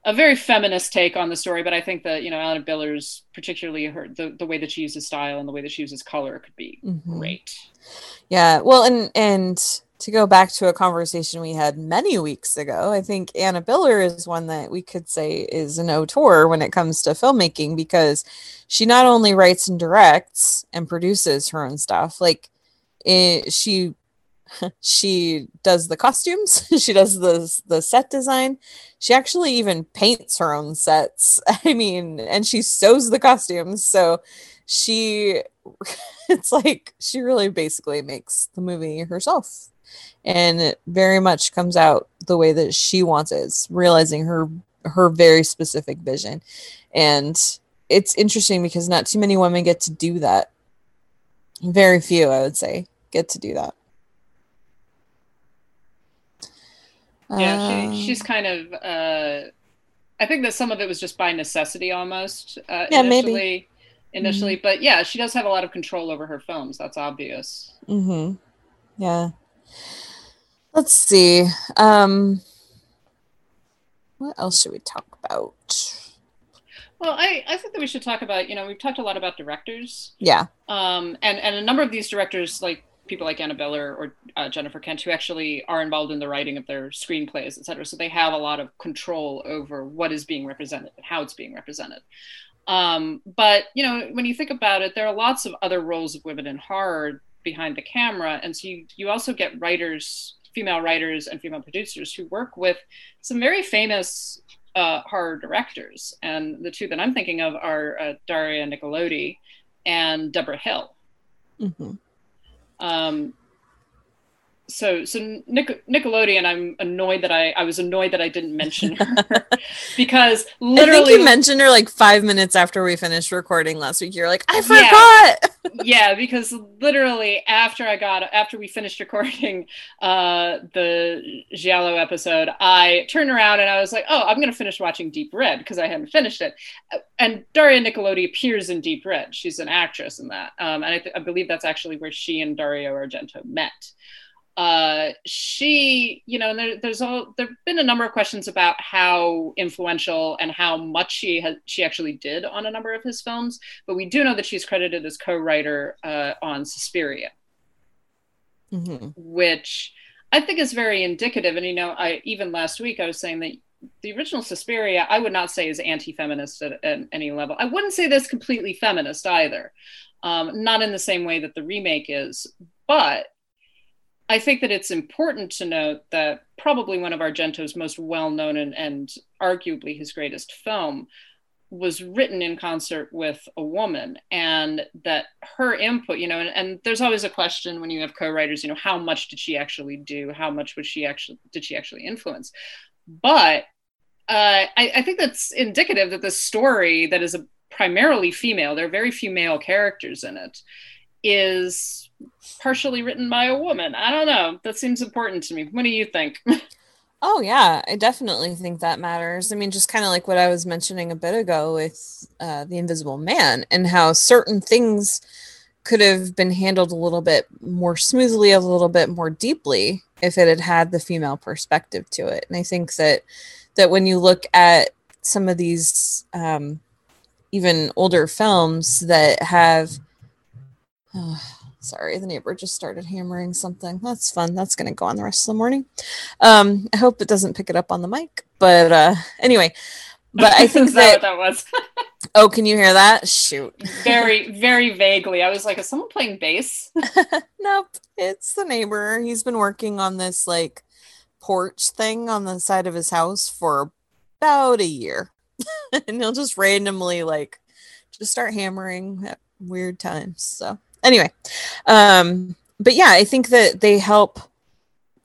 a very feminist take on the story. But I think that you know Anna Biller's, particularly her the, the way that she uses style and the way that she uses color, could be Mhm. great. Yeah, well, and and to go back to a conversation we had many weeks ago, I think Anna Biller is one that we could say is an auteur when it comes to filmmaking because she not only writes and directs and produces her own stuff, like it, she *laughs* she does the costumes, *laughs* she does the the set design, she actually even paints her own sets. *laughs* I mean, and she sews the costumes, so she it's like she really basically makes the movie herself and it very much comes out the way that she wants it it's realizing her her very specific vision and it's interesting because not too many women get to do that very few i would say get to do that Yeah, Um, she, she's kind of. Uh, I think that some of it was just by necessity, almost. Uh, Yeah, maybe. initially, Initially, but yeah, she does have a lot of control over her films. That's obvious. Mm-hmm. Yeah. Let's see. Um what else should we talk about? Well, I, I think that we should talk about, you know, we've talked a lot about directors. Yeah. Um, and, and a number of these directors, like people like Anna Biller or uh, Jennifer Kent, who actually are involved in the writing of their screenplays, et cetera. So they have a lot of control over what is being represented and how it's being represented. Um, but, you know, when you think about it, there are lots of other roles of women in horror behind the camera. And so you, you also get writers, female writers and female producers who work with some very famous uh, horror directors. And the two that I'm thinking of are uh, Daria Nicolodi and Deborah Hill. Mm-hmm. Um, so so Nic- Nickelodeon. I'm annoyed that I I was annoyed that I didn't mention her *laughs* because I literally think you mentioned her like five minutes after we finished recording last week. You're like, I Yeah. forgot. *laughs* yeah because literally after i got after we finished recording uh the giallo episode i turned around and i was like oh i'm gonna finish watching deep red because i hadn't finished it and daria nicolodi appears in deep red she's an actress in that um, and I, th- I believe that's actually where she and dario argento met uh, she, you know, and there, there's all there've been a number of questions about how influential and how much she has she actually did on a number of his films, but we do know that she's credited as co-writer uh, on Suspiria, Mhm. which I think is very indicative. And you know, I even last week I was saying that the original Suspiria I would not say is anti-feminist at, at any level. I wouldn't say that's completely feminist either, um, not in the same way that the remake is, but I think that it's important to note that probably one of Argento's most well known and, and arguably his greatest film was written in concert with a woman and that her input you know and, and there's always a question when you have co-writers you know how much did she actually do? How much was she actually did she actually influence? But uh, I, I think that's indicative that the story that is a primarily female there are very few male characters in it is partially written by a woman i don't know that seems important to me what do you think *laughs* Oh yeah, I definitely think that matters. I mean, just kind of like what I was mentioning a bit ago with uh, the Invisible Man and how certain things could have been handled a little bit more smoothly, a little bit more deeply if it had had the female perspective to it. And I think that that when you look at some of these um, even older films that have sorry the neighbor just started hammering something. That's fun. That's going to go on the rest of the morning. Um i hope it doesn't pick it up on the mic but uh anyway but i *laughs* think that that what that was? *laughs* Oh can you hear that? Shoot. Very *laughs* very vaguely. I was like is someone playing bass? Nope it's the neighbor. He's been working on this like porch thing on the side of his house for about a year. And he'll just randomly like just start hammering at weird times so anyway um but yeah i think that they help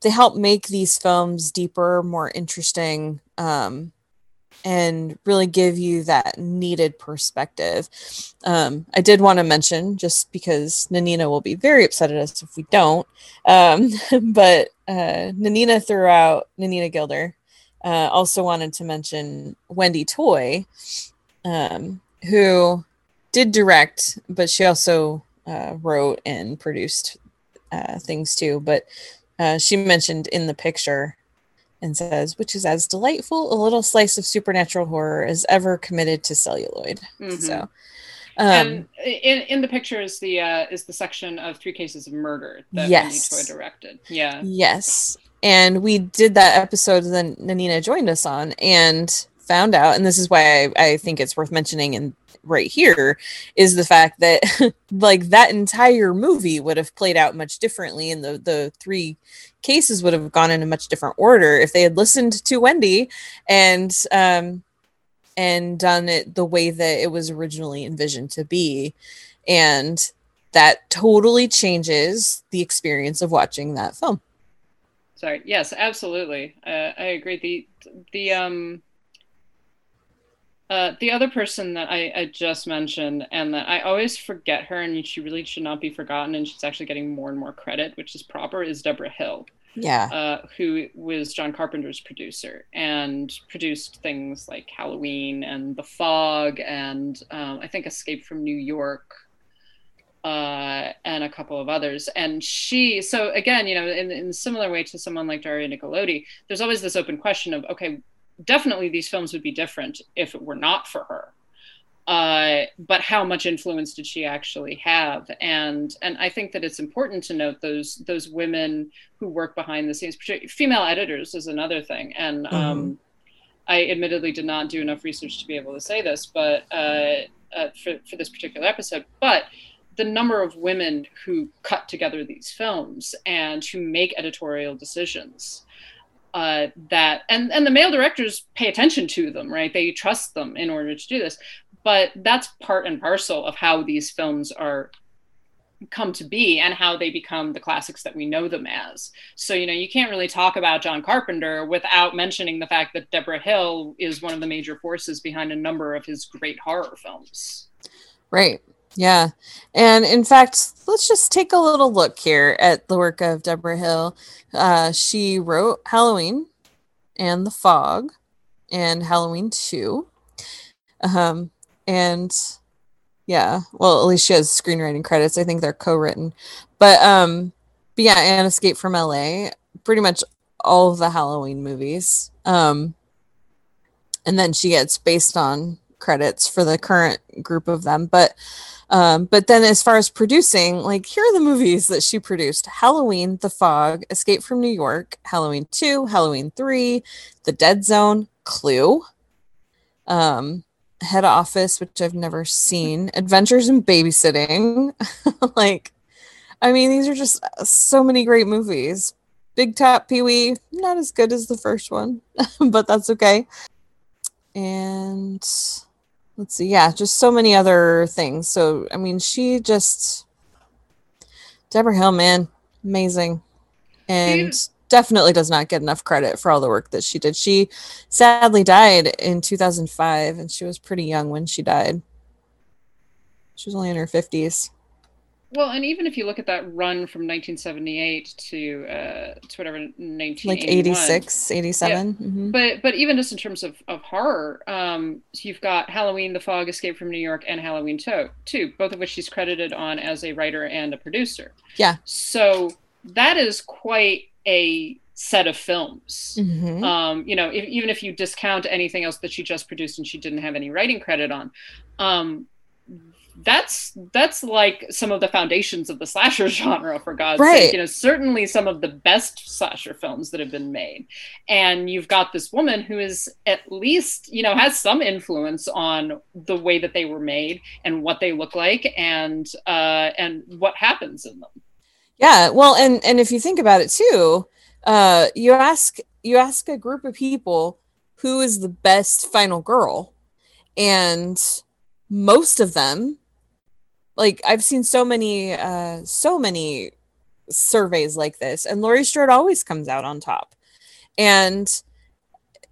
they help make these films deeper more interesting um and really give you that needed perspective. Um i did want to mention just because nanina will be very upset at us if we don't um *laughs* but uh nanina throughout, nanina gilder uh also wanted to mention wendy toye um who did direct but she also uh, wrote and produced uh, things too. But uh, she mentioned in the picture and says, which is as delightful a little slice of supernatural horror as ever committed to celluloid. Mhm. So, um, and in, in the picture is the uh, is the section of three cases of murder that Yes. Wendy Toye directed yeah Yes. And we did that episode that Nanina joined us on and found out, and this is why I, I think it's worth mentioning and right here is the fact that *laughs* like that entire movie would have played out much differently and the the three cases would have gone in a much different order if they had listened to Wendy and um and done it the way that it was originally envisioned to be. And that totally changes the experience of watching that film. Sorry. Yes absolutely. Uh, i agree. The the um uh, the other person that I, I just mentioned and that I always forget her and she really should not be forgotten and she's actually getting more and more credit, which is proper, is Deborah Hill, yeah uh, who was John Carpenter's producer and produced things like Halloween and The Fog and um, I think Escape from New York uh, and a couple of others. And she, so again, you know, in, in similar way to someone like Daria Nicolodi, there's always this open question of, okay, definitely these films would be different if it were not for her. Uh, but how much influence did she actually have? And and I think that it's important to note those those women who work behind the scenes. particularly- Female editors is another thing, and um, I admittedly did not do enough research to be able to say this, but uh, uh, for for this particular episode, but the number of women who cut together these films and who make editorial decisions uh, that and and the male directors pay attention to them right they trust them in order to do this but that's part and parcel of how these films are come to be and how they become the classics that we know them as. So, you know, you can't really talk about John Carpenter without mentioning the fact that Deborah Hill is one of the major forces behind a number of his great horror films. Right. Yeah. And in fact, let's just take a little look here at the work of Deborah Hill. Uh, she wrote Halloween and The Fog and Halloween 2. Um, and yeah, well, at least she has screenwriting credits. I think they're co-written. But um, but yeah, and Escape from LA, pretty much all of the Halloween movies. Um, and then she gets based on credits for the current group of them. But um, but then as far as producing, like here are the movies that she produced: Halloween, The Fog, Escape from New York, Halloween 2, Halloween 3, The Dead Zone, Clue, um, Head Office, which I've never seen, Adventures in Babysitting. *laughs* like, I mean, these are just so many great movies. Big Top Pee Wee, not as good as the first one, *laughs* but that's okay. And let's see yeah just so many other things. So i mean she just deborah hill man amazing. And definitely does not get enough credit for all the work that she did. She sadly died in 2005 and she was pretty young when she died. She was only in her 50s well, and even if you look at that run from 1978 to uh, to whatever 1981, like 86, 87. Yeah. Mm-hmm. But but even just in terms of, of horror, um, you've got Halloween, The Fog, Escape from New York, and Halloween 2, too, both of which she's credited on as a writer and a producer. Yeah. So that is quite a set of films. Mhm. Um, you know, if, even if you discount anything else that she just produced and she didn't have any writing credit on, um, that's that's like some of the foundations of the slasher *laughs* genre for god's Right. sake you know certainly some of the best slasher films that have been made. And you've got this woman who is at least you know has some influence on the way that they were made and what they look like and uh and what happens in them. Yeah, well, and and if you think about it too, uh, you ask you ask a group of people who is the best final girl, and most of them, like I've seen so many, uh, so many surveys like this, and Laurie Strode always comes out on top, and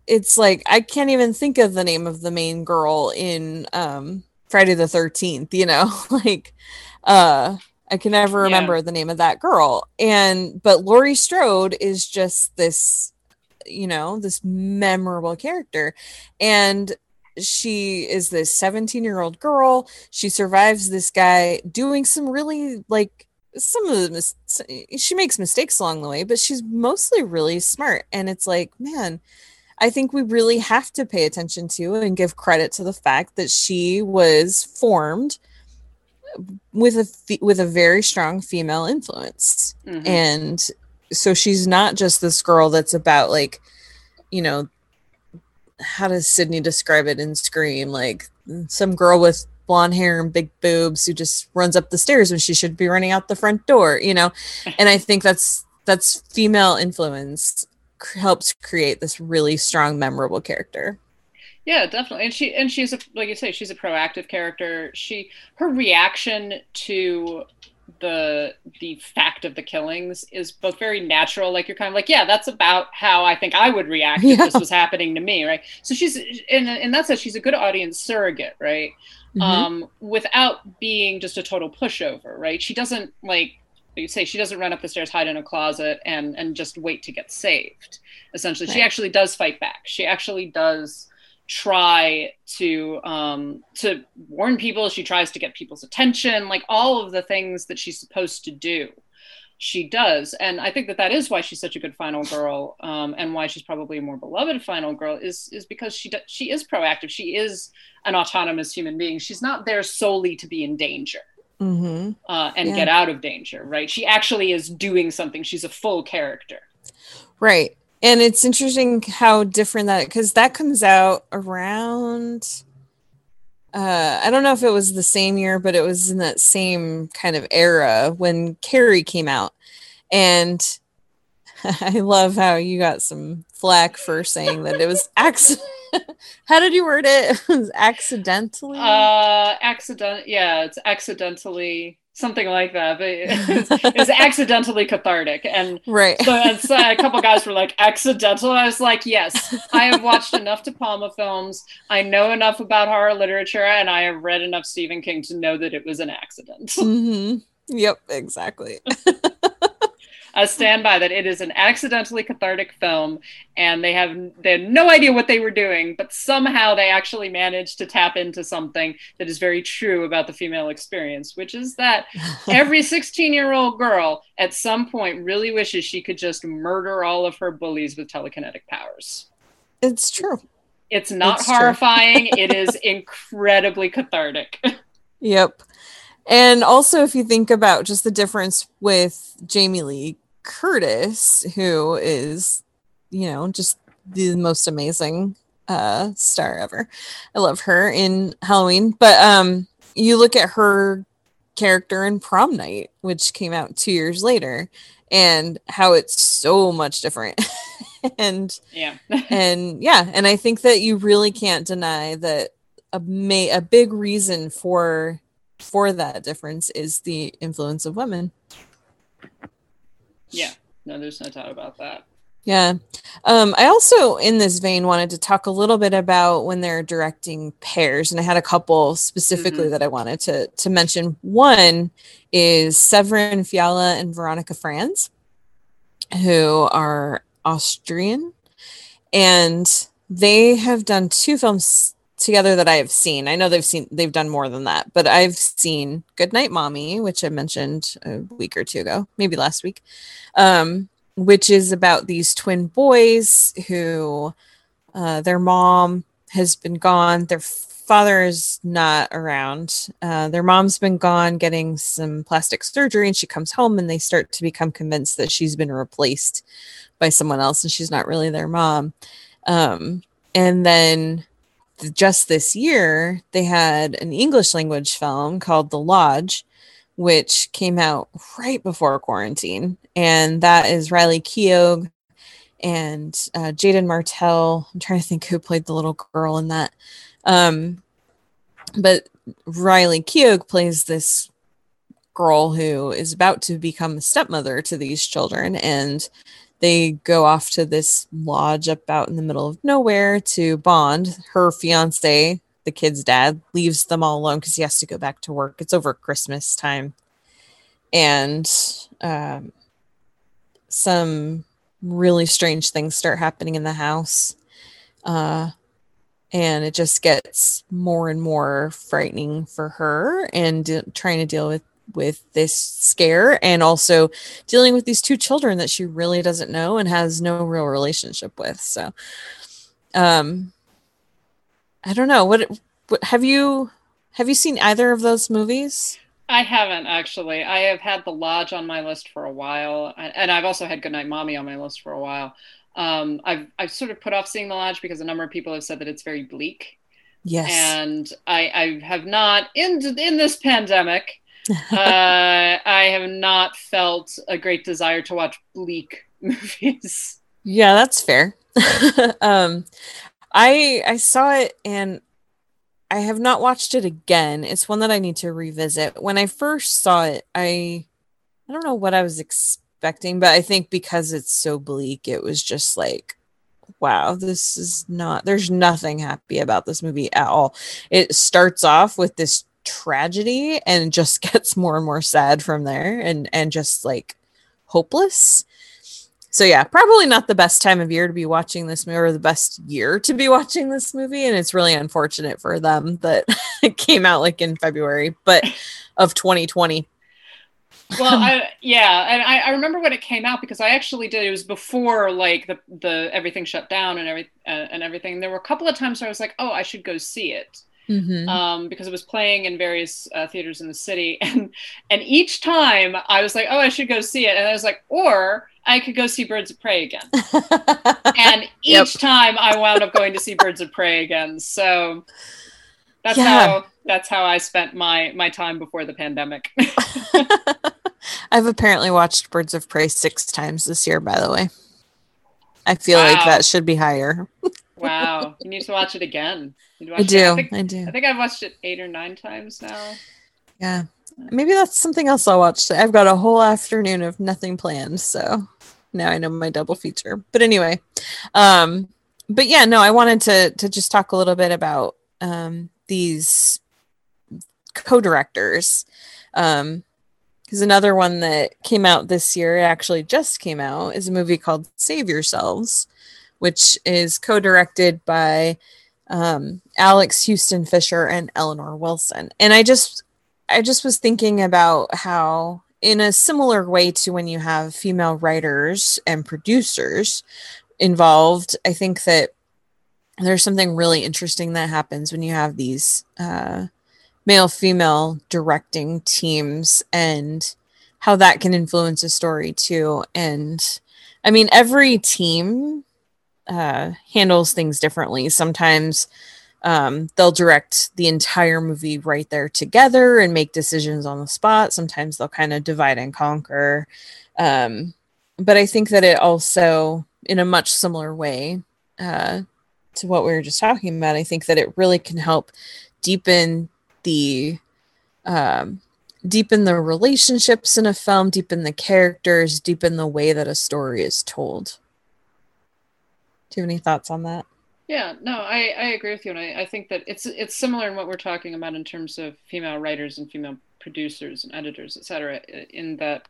it's like I can't even think of the name of the main girl in um, Friday the Thirteenth. You know, *laughs* like. uh I can never Yeah. remember the name of that girl. And but Laurie Strode is just this, you know, this memorable character. And she is this 17 year old girl. She survives this guy doing some really like some of the mis- she makes mistakes along the way, but she's mostly really smart. And it's like, man, I think we really have to pay attention to and give credit to the fact that she was formed with a fe- with a very strong female influence Mhm. and so she's not just this girl that's about like you know how does sidney describe it in scream like some girl with blonde hair and big boobs who just runs up the stairs when she should be running out the front door you know *laughs* and i think that's that's female influence c- helps create this really strong memorable character Yeah, definitely. And she and she's a like you say, she's a proactive character. She her reaction to the the fact of the killings is both very natural. Like you're kind of like, yeah, that's about how I think I would react if Yeah. this was happening to me, right? So she's in in that sense, she's a good audience surrogate, right? Mhm. Um, without being just a total pushover, right? She doesn't like you say she doesn't run up the stairs, hide in a closet, and and just wait to get saved. Essentially, she actually does fight back. She actually does try to um to warn people. She tries to get people's attention like all of the things that she's supposed to do she does. And i think that that is why she's such a good final girl um, and why she's probably a more beloved final girl is is because she do, she is proactive. She is an autonomous human being. She's not there solely to be in danger mm-hmm. uh, and Yeah. get out of danger right? She actually is doing something. She's a full character. Right. And it's interesting how different that because that comes out around uh I don't know if it was the same year, but it was in that same kind of era when Carrie came out. And *laughs* I love how you got some flack for saying that it was accident. *laughs* how did you word it? *laughs* It was accidentally. uh accident yeah it's accidentally something like that. But *laughs* it's, it's accidentally cathartic, and Right. so, and so a couple guys were like, "Accidental." I was like, "Yes, I have watched enough De Palma films. I know enough about horror literature, and I have read enough Stephen King to know that it was an accident." hmm Yep, exactly. *laughs* I stand by that. It is an accidentally cathartic film, and they have they had no idea what they were doing, but somehow they actually managed to tap into something that is very true about the female experience, which is that *laughs* every 16 year old girl at some point really wishes she could just murder all of her bullies with telekinetic powers. It's true. It's not It's *laughs* horrifying. it is incredibly cathartic. *laughs* Yep. And also, if you think about just the difference with Jamie Lee Curtis, who is, you know, just the most amazing uh, star ever. I love her in Halloween. But um, you look at her character in Prom Night, which came out two years later, and how it's so much different. *laughs* and yeah. *laughs* and yeah and i think that you really can't deny that a may a big reason for for that difference is the influence of women yeah. No, there's no doubt about that. yeah um i also in this vein wanted to talk a little bit about when they're directing pairs and i had a couple specifically Mhm. that i wanted to to mention one is severin fiala and veronika franz who are austrian and they have done two films together that I have seen. I know they've seen they've done more than that, but I've seen Goodnight Mommy, which I mentioned a week or two ago, maybe last week, um, which is about these twin boys who uh, their mom has been gone, their father is not around, uh, their mom's been gone getting some plastic surgery, and she comes home and they start to become convinced that she's been replaced by someone else and she's not really their mom. Um, and then th- just this year, they had an English language film called The Lodge, which came out right before quarantine. And that is Riley Keough and uh, Jaeden Martell. I'm trying to think who played the little girl in that. Um, but Riley Keough plays this girl who is about to become a stepmother to these children. And they go off to this lodge up out in the middle of nowhere to bond. Her fiance, the kid's dad, leaves them all alone because he has to go back to work. It's over Christmas time. And um, some really strange things start happening in the house. Uh, and it just gets more and more frightening for her and de- trying to deal with with this scare and also dealing with these two children that she really doesn't know and has no real relationship with so um i don't know what, what have you have you seen either of those movies I haven't actually. I have had The Lodge on my list for a while, and and I've also had Goodnight Mommy on my list for a while. Um, I've I've sort of put off seeing The Lodge because a number of people have said that it's very bleak, yes and I I have not in in this pandemic. *laughs* uh, I have not felt a great desire to watch bleak *laughs* movies. Yeah, that's fair. *laughs* um I I saw it and I have not watched it again. It's one that I need to revisit. When I first saw it, I I don't know what I was expecting, but I think because it's so bleak, it was just like wow, this is not there's nothing happy about this movie at all. It starts off with this tragedy and just *laughs* gets more and more sad from there and and just like hopeless. So yeah probably not the best time of year to be watching this movie or the best year to be *laughs* watching this movie and it's really unfortunate for them that *laughs* it came out like in february but of 2020 well I, yeah and I, I remember when it came out because i actually did it was before like the, the everything shut down and every uh, and everything. There were a couple of times where i was like oh i should go see it Mhm. um, because it was playing in various uh, theaters in the city. *laughs* And and each time i was like oh i should go see it. And i was like or i could go see birds of prey again. *laughs* And each Yep. time i wound up going to see birds of prey again. So that's Yeah. how that's how i spent my my time before the pandemic. *laughs* I've apparently watched birds of prey six times this year by the way. I feel like that should be higher wow you need to watch it again You need to i watch it- do I think, i do I think I've watched it eight or nine times now. Yeah. Maybe that's something else I'll watch. I've got a whole afternoon of nothing planned, so now I know my double feature. But anyway, um, but yeah, no, I wanted to to just talk a little bit about um, these co-directors. Um, because another one that came out this year, it actually just came out, is a movie called Save Yourselves, which is co-directed by um, Alex Huston Fischer and Eleanor Wilson. And I just I just was thinking about how in a similar way to when you have female writers and producers involved, I think that there's something really interesting that happens when you have these uh, male female directing teams and how that can influence a story too. And I mean, every team uh, handles things differently. Sometimes um, they'll direct the entire movie right there together and make decisions on the spot. Sometimes they'll kind of divide and conquer. Um, but I think that it also, in a much similar way uh, to what we were just talking about, I think that it really can help deepen the um, deepen the relationships in a film, deepen the characters, deepen the way that a story is told. Do you have any thoughts on that? Yeah, no, I, I agree with you, and I, I think that it's it's similar in what we're talking about in terms of female writers and female producers and editors, et cetera. In that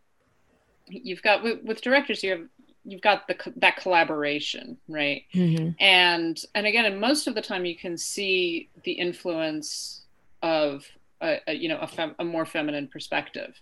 you've got with, with directors, you have you've got the that collaboration, right? Mm-hmm. And and again, and most of the time, you can see the influence of a, a you know a, fem, a more feminine perspective.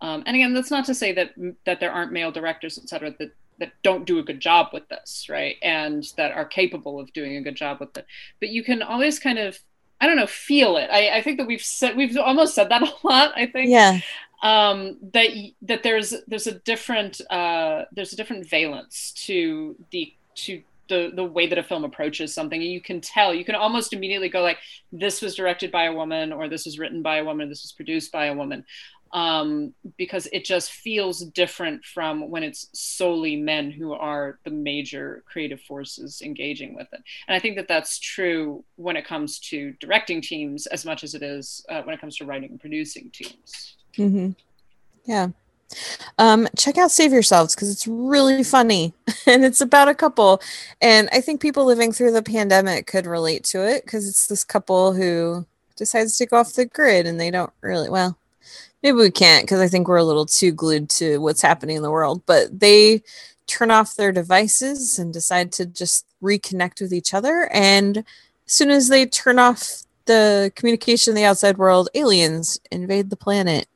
Um, and again, that's not to say that that there aren't male directors, et cetera, that that don't do a good job with this, right? And that are capable of doing a good job with it. But you can always kind of, I don't know, feel it. I, I think that we've said we've almost said that *laughs* a lot. I think. Yeah. Um, that that there's there's a different uh, there's a different valence to the to the the way that a film approaches something and you can tell you can almost immediately go like this was directed by a woman or this was written by a woman this was produced by a woman um, because it just feels different from when it's solely men who are the major creative forces engaging with it. And I think that that's true when it comes to directing teams as much as it is uh, when it comes to writing and producing teams. Mm-hmm. Yeah. Um, check out Save Yourselves because it's really funny *laughs* and it's about a couple. And I think people living through the pandemic could relate to it because it's this couple who decides to go off the grid and they don't really, well, maybe we can't because I think we're a little too glued to what's happening in the world, but they turn off their devices and decide to just reconnect with each other. And as soon as they turn off the communication in the outside world, aliens invade the planet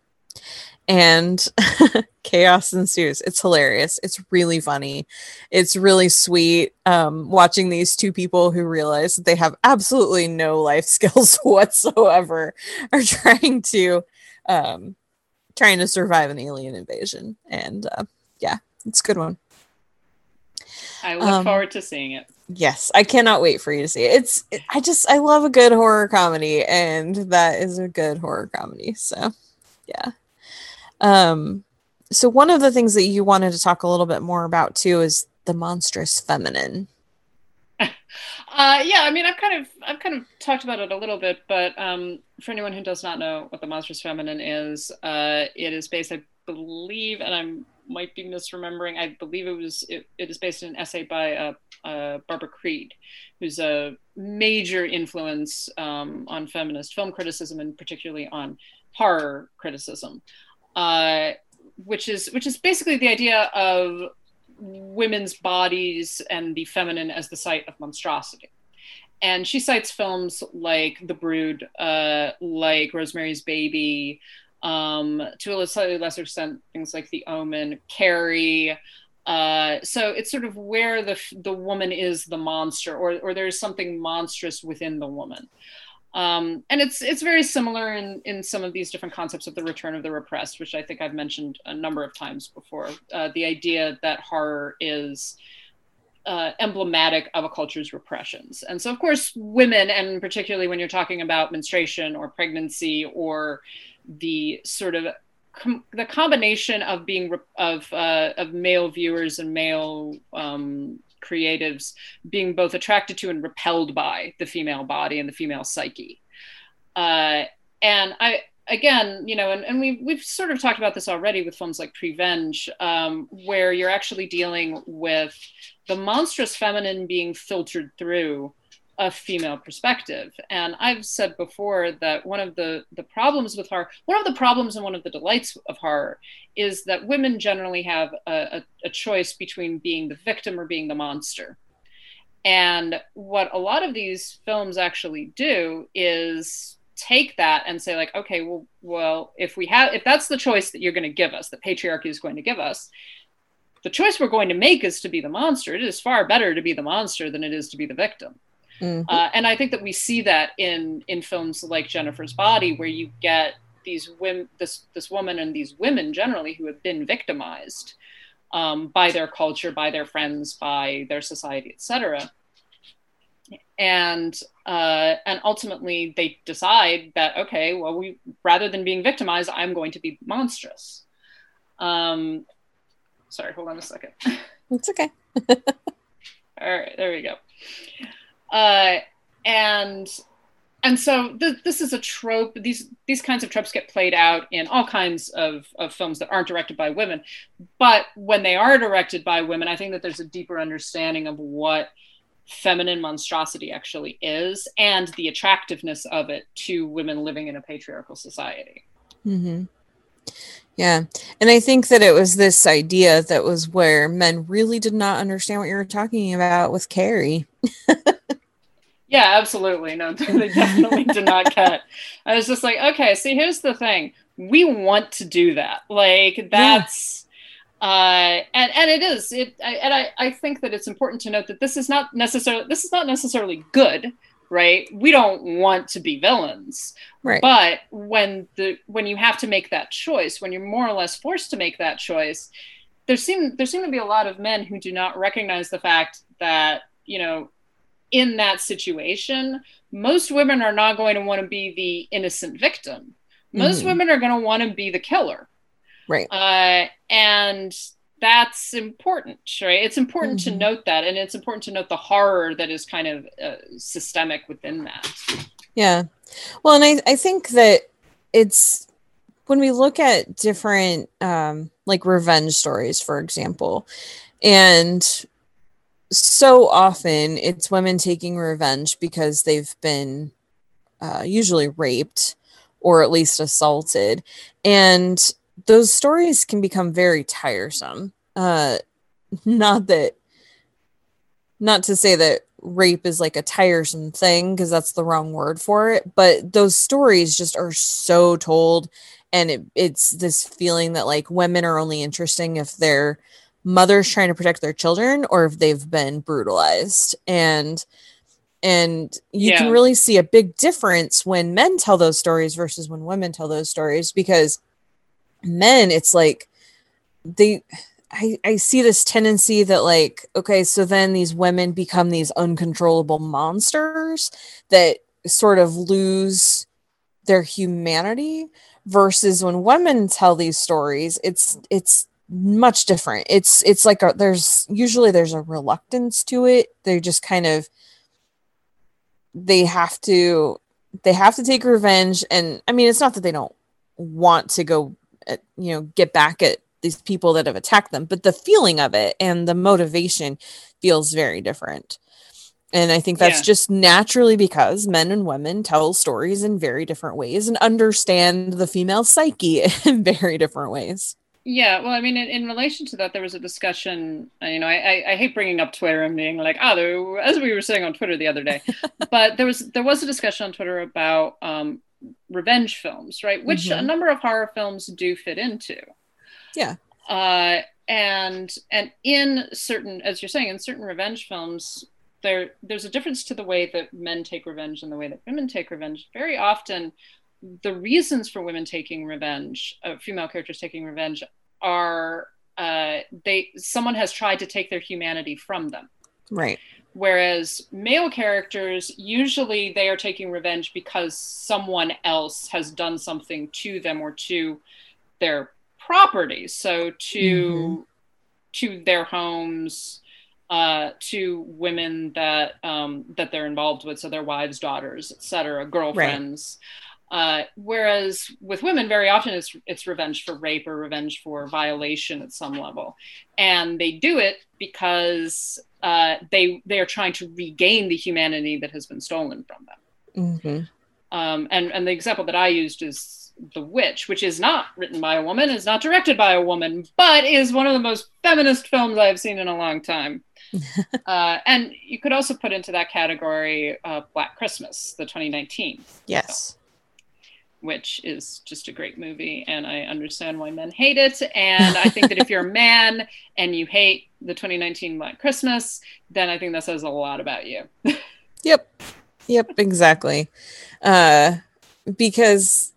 and *laughs* chaos ensues. It's hilarious. It's really funny. It's really sweet um, watching these two people who realize that they have absolutely no life *laughs* skills whatsoever are trying to um, trying to survive an alien invasion. And uh, yeah, it's a good one. I look Um, forward to seeing it. Yes, I cannot wait for you to see it. It's it, I just I love a good horror comedy and that is a good horror comedy. So, yeah. Um so one of the things that you wanted to talk a little bit more about too is the monstrous feminine. Uh, yeah, I mean, I've kind of I've kind of talked about it a little bit, but um, for anyone who does not know what the monstrous feminine is, uh, it is based, I believe, and I might be misremembering. I believe it was it, it is based in an essay by uh, uh, Barbara Creed, who's a major influence um, on feminist film criticism and particularly on horror criticism, uh, which is which is basically the idea of women's bodies and the feminine as the site of monstrosity. And she cites films like The Brood, uh, like Rosemary's Baby, um, to a slightly lesser extent, things like The Omen, Carrie. Uh, so it's sort of where the the woman is the monster, or or there's something monstrous within the woman. Um, and it's it's very similar in in some of these different concepts of the return of the repressed, which I think I've mentioned a number of times before. Uh, the idea that horror is uh, emblematic of a culture's repressions, and so of course women, and particularly when you're talking about menstruation or pregnancy or the sort of com- the combination of being re- of uh, of male viewers and male um, creatives being both attracted to and repelled by the female body and the female psyche. Uh, and I, again, you know, and, and we've we've sort of talked about this already with films like Prevenge, um, where you're actually dealing with the monstrous feminine being filtered through a female perspective. And I've said before that one of the the problems with horror, one of the problems and one of the delights of horror, is that women generally have a, a, a choice between being the victim or being the monster. And what a lot of these films actually do is take that and say like okay well well if we have if that's the choice that you're going to give us that patriarchy is going to give us the choice we're going to make is to be the monster it is far better to be the monster than it is to be the victim mm-hmm. uh, and i think that we see that in in films like jennifer's body where you get these women this this woman and these women generally who have been victimized um, by their culture by their friends by their society etc and uh, and ultimately they decide that okay well we rather than being victimized i'm going to be monstrous. Um sorry hold on a second. *laughs* It's okay. *laughs* All right there we go uh and and so th- this is a trope these these kinds of tropes get played out in all kinds of, of films that aren't directed by women but when they are directed by women i think that there's a deeper understanding of what feminine monstrosity actually is and the attractiveness of it to women living in a patriarchal society. Mm-hmm. Yeah. And I think that it was this idea that was where men really did not understand what you were talking about with Carrie. *laughs* yeah, absolutely. No, *laughs* they definitely did not cut. I was just like, okay, see, here's the thing. We want to do that. Like, that's. Yeah uh, and and it is it I, and I, I think that it's important to note that this is not necessarily this is not necessarily good right we don't want to be villains right but when the when you have to make that choice when you're more or less forced to make that choice there seem there seem to be a lot of men who do not recognize the fact that you know in that situation most women are not going to want to be the innocent victim most mm-hmm. women are going to want to be the killer Right. Uh, and that's important, right? It's important mm-hmm. to note that, and it's important to note the horror that is kind of uh, systemic within that. Yeah. Well, and I, I think that it's when we look at different, um, like revenge stories, for example, and so often it's women taking revenge because they've been uh, usually raped or at least assaulted. And those stories can become very tiresome. Uh, not that, not to say that rape is like a tiresome thing because that's the wrong word for it, but those stories just are so told, and it, it's this feeling that like women are only interesting if they're mothers trying to protect their children or if they've been brutalized and and you yeah. can really see a big difference when men tell those stories versus when women tell those stories because men it's like they I, I see this tendency that like okay so then these women become these uncontrollable monsters that sort of lose their humanity versus when women tell these stories it's it's much different. It's it's like a, there's usually there's a reluctance to it. They just kind of they have to they have to take revenge. And i mean it's not that they don't want to go uh, you know get back at these people that have attacked them but the feeling of it and the motivation feels very different. And i think that's yeah. just naturally because men and women tell stories in very different ways and understand the female psyche *laughs* in very different ways yeah, well, I mean, in, in, relation to that, there was a discussion. Uh, you know, I, I, I hate bringing up Twitter and being like, oh, as we were saying on Twitter the other day, *laughs* but there was there was a discussion on Twitter about um, revenge films, right? Which mm-hmm. a number of horror films do fit into. Yeah. Uh, and and in certain, as you're saying, in certain revenge films, there there's a difference to the way that men take revenge and the way that women take revenge. Very often, the reasons for women taking revenge, uh, female characters taking revenge, are uh, they someone has tried to take their humanity from them. Right. Whereas male characters, usually they are taking revenge because someone else has done something to them or to their property. So to mm-hmm. to their homes, uh, to women that um, that they're involved with, so their wives, daughters, etc., girlfriends. Uh, whereas with women, very often it's it's revenge for rape or revenge for violation at some level, and they do it because uh, they they are trying to regain the humanity that has been stolen from them. Mhm. Um, and and the example that I used is The Witch, which is not written by a woman, is not directed by a woman, but is one of the most feminist films I've seen in a long time. *laughs* uh, and you could also put into that category uh, Black Christmas, the 2019 Yes. Which is just a great movie and i understand why men hate it and i think that if you're a man *laughs* and you hate the 2019 black christmas then i think that says a lot about you *laughs* Yep. Yep, exactly. Uh because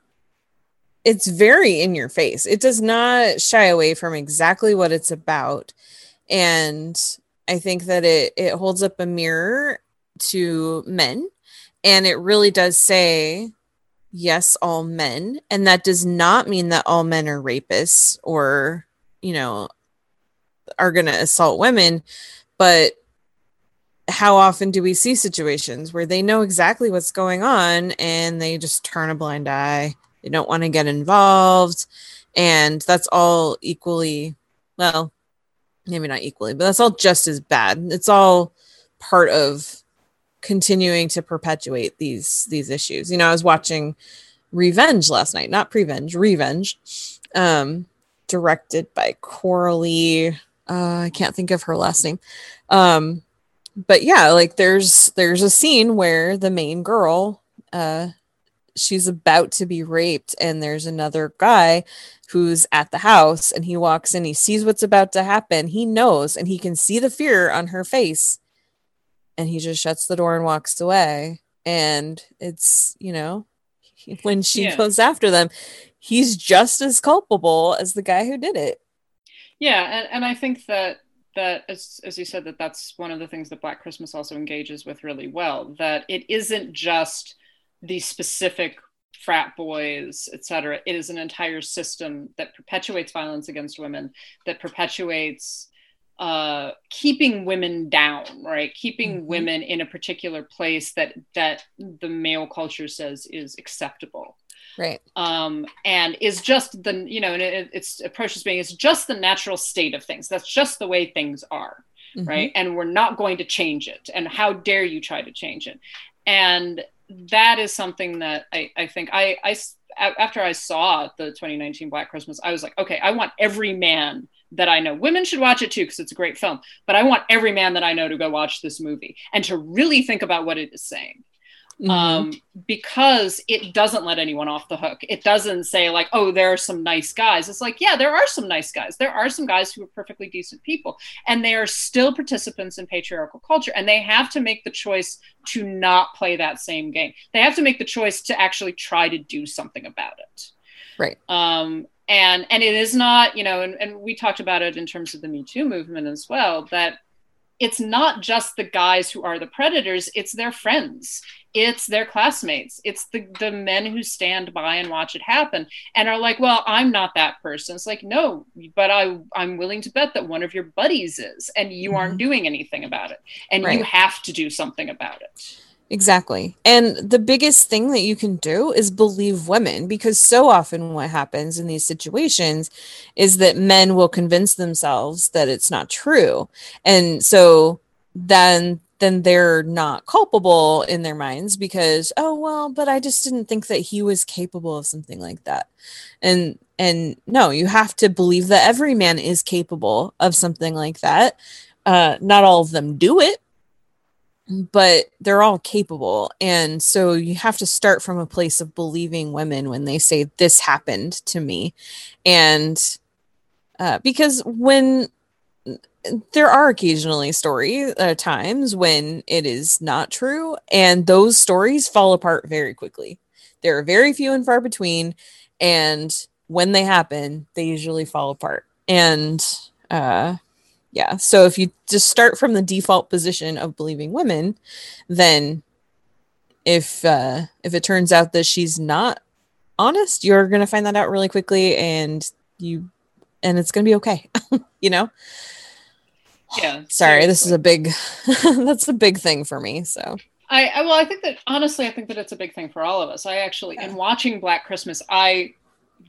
it's very in your face. It does not shy away from exactly what it's about. And I think that it it holds up a mirror to men and it really does say yes all men. And that does not mean that all men are rapists or you know are going to assault women but how often do we see situations where they know exactly what's going on and they just turn a blind eye? They don't want to get involved. And that's all equally well maybe not equally but that's all just as bad. It's all part of continuing to perpetuate these these issues. You know i was watching revenge last night not prevenge revenge um directed by coralie uh, i can't think of her last name. Um but yeah like there's there's a scene where the main girl uh she's about to be raped and there's another guy who's at the house and he walks in he sees what's about to happen he knows and he can see the fear on her face and he just shuts the door and walks away. And it's you know *laughs* when she Yeah. goes after them he's just as culpable as the guy who did it. Yeah and, and i think that that as, as you said that that's one of the things that black christmas also engages with really well that it isn't just the specific frat boys etc it is an entire system that perpetuates violence against women that perpetuates uh, keeping women down right? Keeping Mhm. women in a particular place that that the male culture says is acceptable. Right. Um, and is just the you know and it, its approach is being it's just the natural state of things. That's just the way things are Mhm. right? And we're not going to change it. And how dare you try to change it? And that is something that i, I think I, I after i saw the 2019 black christmas i was like okay i want every man that i know women should watch it too because it's a great film but i want every man that i know to go watch this movie and to really think about what it is saying Mhm. um, because it doesn't let anyone off the hook. It doesn't say like, oh, there are some nice guys. It's like, yeah, there are some nice guys. There are some guys who are perfectly decent people, and they are still participants in patriarchal culture, and they have to make the choice to not play that same game. They have to make the choice to actually try to do something about it. Right. Um, and and it is not, you know, and, and we talked about it in terms of the Me Too movement as well, that it's not just the guys who are the predators, it's their friends it's their classmates it's the the men who stand by and watch it happen and are like well i'm not that person. It's like no but i i'm willing to bet that one of your buddies is and you aren't mm-hmm. doing anything about it and you have to do something about it Exactly. And the biggest thing that you can do is believe women because so often what happens in these situations is that men will convince themselves that it's not true. And so then then they're not culpable in their minds because oh well but I just didn't think that he was capable of something like that. And and no, you have to believe that every man is capable of something like that. Uh not all of them do it but they're all capable and so you have to start from a place of believing women when they say this happened to me and uh, because when there are occasionally story uh, times when it is not true and those stories fall apart very quickly. There are very few and far between and when they happen they usually fall apart and uh yeah. So if you just start from the default position of believing women then if uh if it turns out that she's not honest you're gonna find that out really quickly and you and it's gonna be okay *laughs* you know? Yeah *sighs* sorry this is a big *laughs* that's a big thing for me so. I, I well, I think that honestly, I think that it's a big thing for all of us. I actually, in watching Black Christmas, I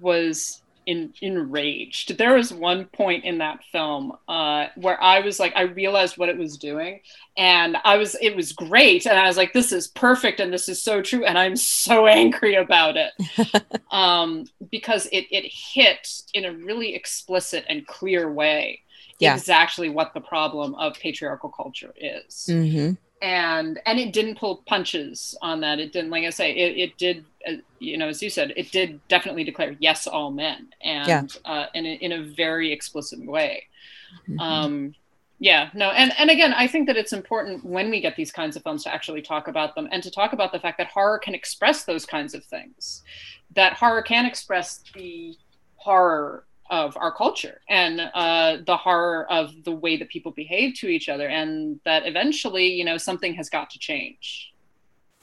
was in, enraged. There was one point in that film uh, where I was like, I realized what it was doing, and I was, it was great, and I was like, this is perfect, and this is so true, and I'm so *laughs* angry about it *laughs* um, because it it hit in a really explicit and clear way Yeah. exactly what the problem of patriarchal culture is Mm-hmm. And and it didn't pull punches on that it didn't like i say it, it did uh, you know as you said it did definitely declare yes all men and Yeah. uh, in, a, in a very explicit way Mm-hmm. um yeah no and and again i think that it's important when we get these kinds of films to actually talk about them and to talk about the fact that horror can express those kinds of things that horror can express the horror of our culture and uh, the horror of the way that people behave to each other and that eventually you know something has got to change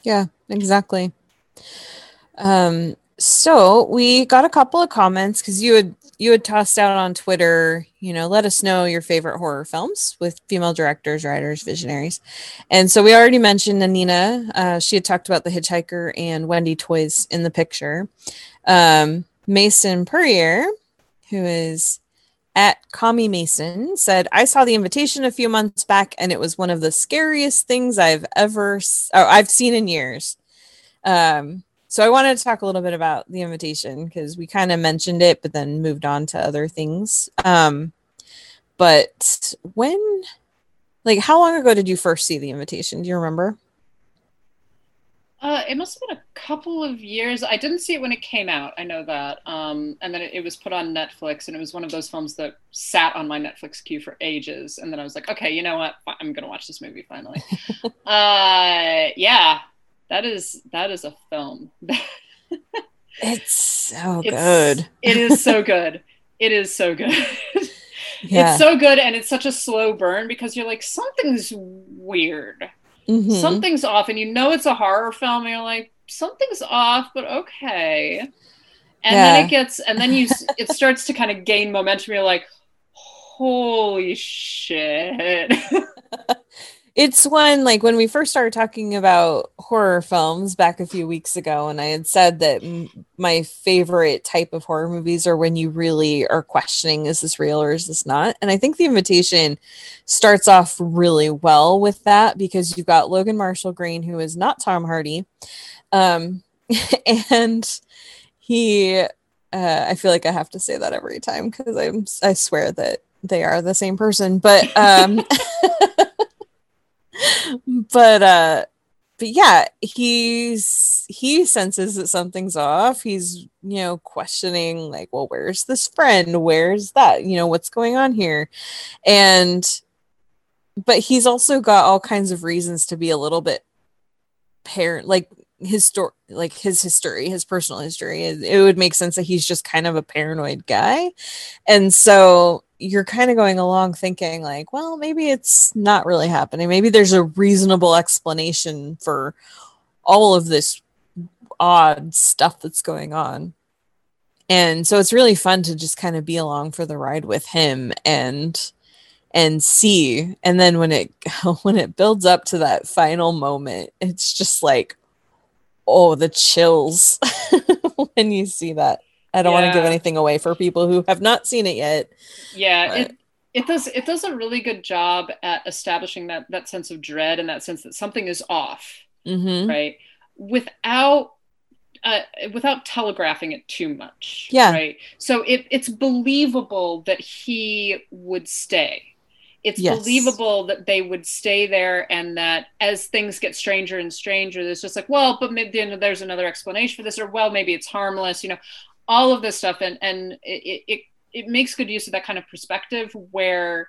Yeah, exactly. Um, so we got a couple of comments because you had you had tossed out on Twitter, you know, let us know your favorite horror films with female directors, writers, visionaries. And so we already mentioned Anina. Uh, she had talked about The Hitchhiker and Wendy Toye's in the picture. Um, Mason Purrier, who is at Commie Mason, said, I saw the invitation a few months back and it was one of the scariest things I've ever oh, I've seen in years. Um, so I wanted to talk a little bit about the invitation because we kind of mentioned it, but then moved on to other things. Um, but when, like, how long ago did you first see the invitation? Do you remember? Uh, it must have been a couple of years i didn't see it when it came out i know that um, and then it, it was put on netflix and it was one of those films that sat on my netflix queue for ages and then i was like okay you know what i'm gonna watch this movie finally *laughs* uh, yeah that is that is a film *laughs* It's so It's- good. it is so *laughs* good. It is so good. Yeah. It's so good and it's such a slow burn because you're like, something's weird. Mhm. Something's off. And you know it's a horror film, and you're like, something's off, but okay. And Yeah. then it gets and then you it starts to kind of gain momentum. You're like, holy shit. *laughs* it's when like when we first started talking about horror films back a few weeks ago and i had said that m- my favorite type of horror movies are when you really are questioning is this real or is this not? And i think the invitation starts off really well with that because you've got logan marshall green who is not tom hardy um *laughs* and he uh, i feel like i have to say that every time because i'm i swear that they are the same person but um *laughs* *laughs* but uh but yeah he's he senses that something's off. He's you know questioning like well where's this friend? Where's that? You know what's going on here? And but he's also got all kinds of reasons to be a little bit parent like his story like his history his personal history. It, it would make sense that he's just kind of a paranoid guy. And so you're kind of going along thinking like well maybe it's not really happening. Maybe there's a reasonable explanation for all of this odd stuff that's going on. And so it's really fun to just kind of be along for the ride with him and and see. And then when it *laughs* when it builds up to that final moment it's just like oh the chills *laughs* when you see that i don't want to give anything away for people who have not seen it yet Yeah, it it does it does a really good job at establishing that that sense of dread and that sense that something is off, mm-hmm. right? Without uh, without telegraphing it too much. Yeah. Right. So it, it's believable that he would stay. It's Yes. believable that they would stay there and that as things get stranger and stranger, there's just like, well, but maybe you know, there's another explanation for this, or well, maybe it's harmless, you know, all of this stuff. And and it it it makes good use of that kind of perspective where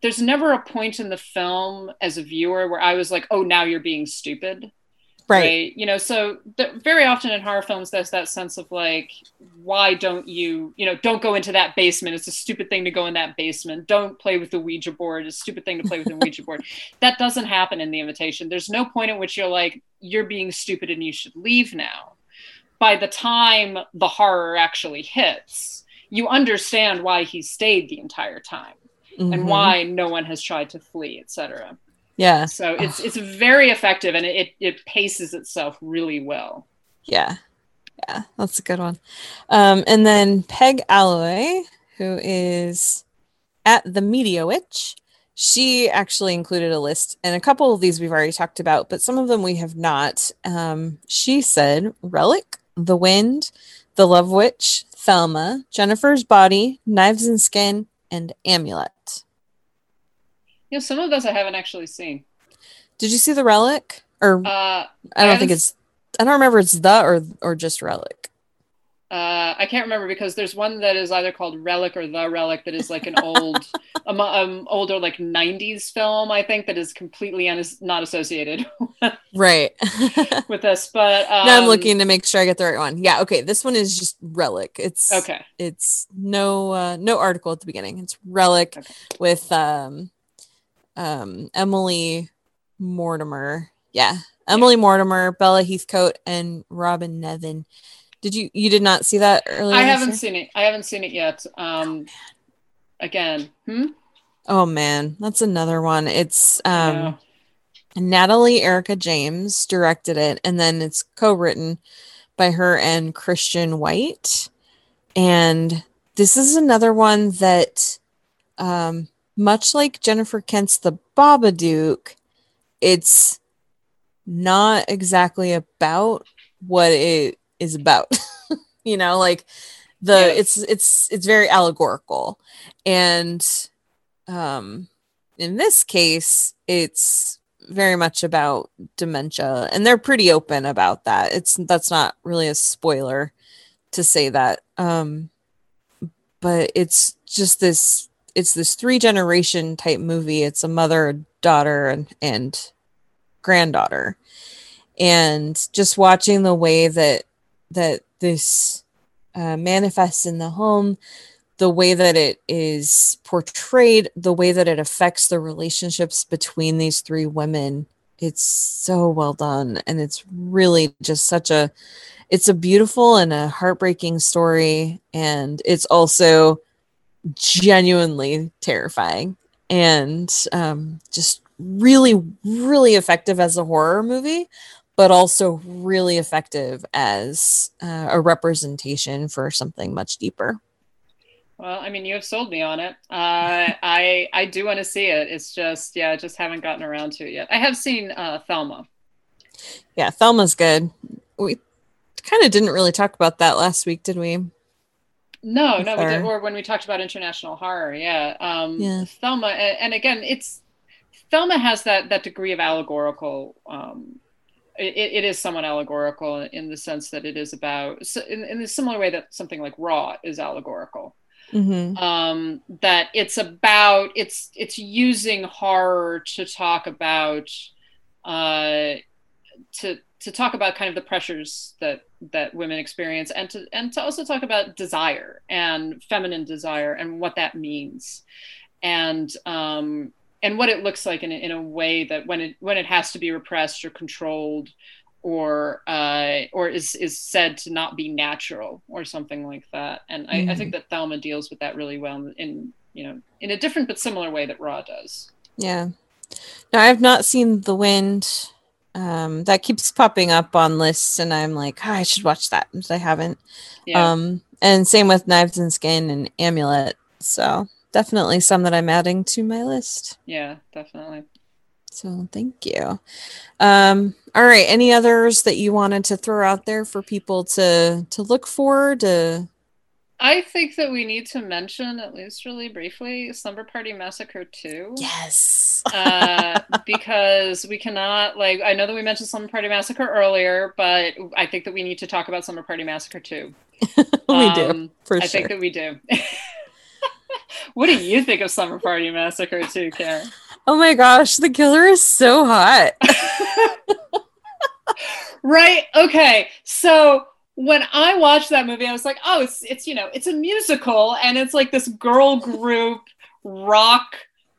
there's never a point in the film as a viewer where I was like, oh, now you're being stupid. Right. You know so th- very often in horror films there's that sense of like why don't you you know don't go into that basement. It's a stupid thing to go in that basement. Don't play with the ouija board. It's a stupid thing to play with the ouija board. *laughs* That doesn't happen in the invitation. There's no point at which you're like you're being stupid and you should leave now by the time the horror actually hits you understand why he stayed the entire time and Mhm. why no one has tried to flee etc Yeah. So it's it's very effective and it it paces itself really well. Yeah. Yeah, that's a good one. Um, and then Peg Aloi, who is at the Media Witch, she actually included a list, and a couple of these we've already talked about, but some of them we have not. Um, she said Relic, The Wind, The Love Witch, Thelma, Jennifer's Body, Knives and Skin, and Amulet. You know, some of those I haven't actually seen. Did you see The Relic? Or Uh, I don't haven't think it's I don't remember it's the or or just relic. Uh, I can't remember because there's one that is either called Relic or The Relic that is like an *laughs* old, um, um, older like '90s film. I think that is completely unas- not associated *laughs* Right. *laughs* with this. But um, now I'm looking to make sure I get the right one. Yeah, okay. This one is just relic. It's Okay. It's no uh no article at the beginning. It's relic Okay. with um um Emily Mortimer. Yeah. Emily Mortimer, Bella Heathcote, and Robyn Nevin. Did you you did not see that earlier? I haven't seen it. I haven't seen it yet. Um, again, hmm? Oh man, that's another one. It's um No. Natalie Erica James directed it, and then it's co-written by her and Christian White. And this is another one that, um, much like Jennifer Kent's The Babadook, it's not exactly about what it is about. *laughs* you know, like the Yes. it's it's it's very allegorical, and um, in this case, it's very much about dementia and they're pretty open about that it's that's not really a spoiler to say that um but it's just this it's this three generation type movie it's a mother daughter and and granddaughter and just watching the way that that this uh, manifests in the home the way that it is portrayed, the way that it affects the relationships between these three women, it's so well done. And it's really just such a it's a beautiful and a heartbreaking story. And it's also genuinely terrifying and um, just really, really effective as a horror movie, but also really effective as uh, a representation for something much deeper. Well, I mean, you have sold me on it. Uh, I I do want to see it. It's just yeah, I just haven't gotten around to it yet. I have seen uh, Thelma. Yeah, Thelma's good. We kind of didn't really talk about that last week, did we? No, With no, we did, or when we talked about international horror, yeah. Um, Yeah. Thelma, and, and again, it's Thelma has that that degree of allegorical. Um, it, it is somewhat allegorical in the sense that it is about, in, in a similar way that something like Raw is allegorical. Mm-hmm. um, that it's about it's it's using horror to talk about uh, to to talk about kind of the pressures that that women experience and to and to also talk about desire and feminine desire and what that means and um, and what it looks like in a, in a way that when it when it has to be repressed or controlled or uh, or is is said to not be natural or something like that. And I, I think that Thelma deals with that really well in, in you know in a different but similar way that Raw does. Yeah. Now I've not seen The Wind. Um, that keeps popping up on lists, and I'm like, "Oh, I should watch that, but I haven't. Yeah. Um, and same with Knives and Skin and Amulet. So definitely some that I'm adding to my list. yeah, definitely. So thank you. Um, all right. Any others that you wanted to throw out there for people to to look for? To I think that we need to mention at least really briefly Slumber Party Massacre 2. yes, uh, *laughs* because we cannot like I know that we mentioned Slumber Party Massacre earlier, but I think that we need to talk about Slumber Party Massacre too. *laughs* we do Um, for I sure. think that we do. *laughs* what do you think of Slumber Party Massacre too, Karen? oh my gosh, the killer is so hot. *laughs* Right. Okay. So when I watched that movie, I was like, oh, it's it's you know, it's a musical and it's like this girl group rock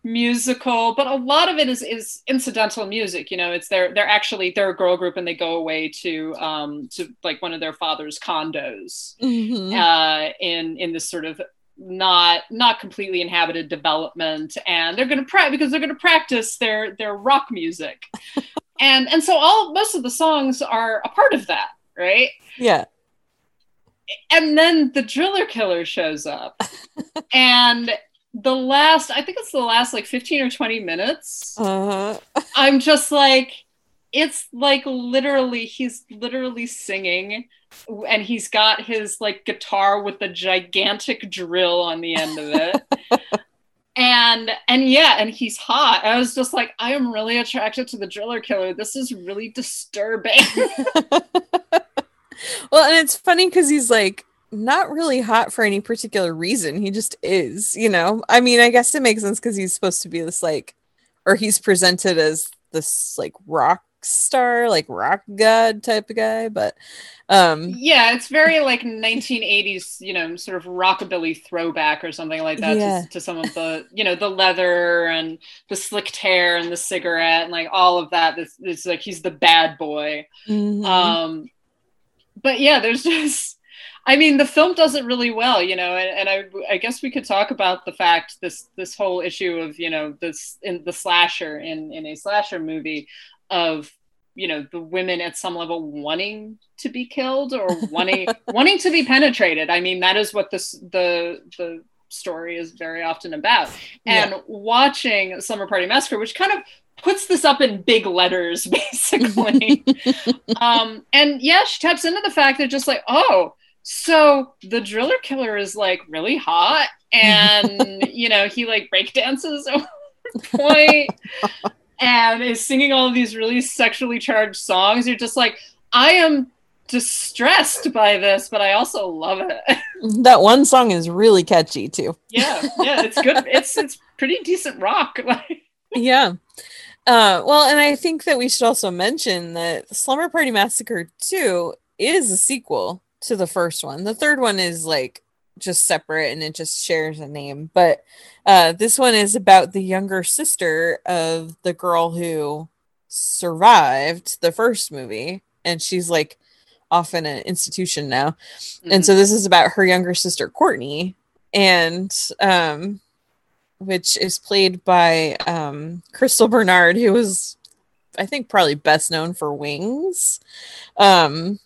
musical, but a lot of it is is incidental music. You know, it's they're they're actually they're a girl group and they go away to um to like one of their father's condos Mhm. uh in in this sort of not not completely inhabited development and they're going to practice because they're going to practice their their rock music *laughs* and and so all most of the songs are a part of that right Yeah. and then the driller killer shows up *laughs* and the last i think it's the last like 15 or 20 minutes Uh-huh. *laughs* i'm just like it's like literally he's literally singing and he's got his like guitar with the gigantic drill on the end of it *laughs* and and yeah and he's hot i was just like i am really attracted to the driller killer this is really disturbing *laughs* *laughs* well, and it's funny because he's like not really hot for any particular reason. He just is, you know. I mean, I guess it makes sense because he's supposed to be this like, or he's presented as this like rock star, like rock god type of guy. But um yeah it's very like 1980s you know sort of rockabilly throwback or something like that Yeah. to, to some of the you know the leather and the slicked hair and the cigarette and like all of that it's, it's like he's the bad boy mhm. um but yeah there's *laughs* just i mean the film does it really well you know and, and I, I guess we could talk about the fact this this whole issue of you know this in the slasher in in a slasher movie of you know the women at some level wanting to be killed or wanting *laughs* wanting to be penetrated. I mean that is what this the the story is very often about. And watching slumber party massacre which kind of puts this up in big letters *laughs* basically. *laughs* Um and yeah she taps into the fact that just like oh so the driller killer is like really hot and you know he like break dances at one point and is singing all of these really sexually charged songs you're just like i am distressed by this but i also love it *laughs* that one song is really catchy too. yeah yeah it's good it's it's pretty decent rock *laughs* like yeah. Uh, well, and I think that we should also mention that Slumber Party Massacre 2 is a sequel to the first one. The third one is like just separate and it just shares a name. But uh, this one is about the younger sister of the girl who survived the first movie. And she's like off in an institution now. And so this is about her younger sister, Courtney. And um, which is played by um, Crystal Bernard, who was, I think, probably best known for Wings. Um,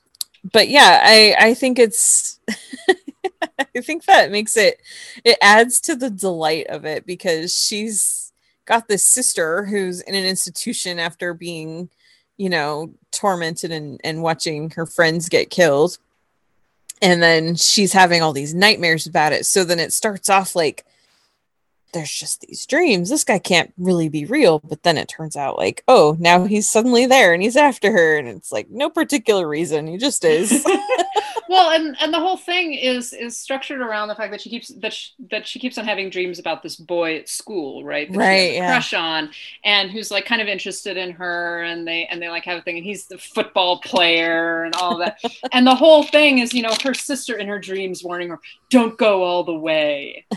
but yeah, I I think it's, *laughs* *laughs* I think that makes it, it adds to the delight of it because she's got this sister who's in an institution after being, you know, tormented and and watching her friends get killed. And then she's having all these nightmares about it. So then it starts off like there's just these dreams. This guy can't really be real. But then it turns out, like, oh, now he's suddenly there and he's after her. And it's like, no particular reason. He just is. *laughs* well and and the whole thing is is structured around the fact that she keeps that she, that she keeps on having dreams about this boy at school right? That Right, yeah. crush on and who's like kind of interested in her and they and they like have a thing and he's the football player and all that. *laughs* And the whole thing is you know her sister in her dreams warning her don't go all the way. *laughs*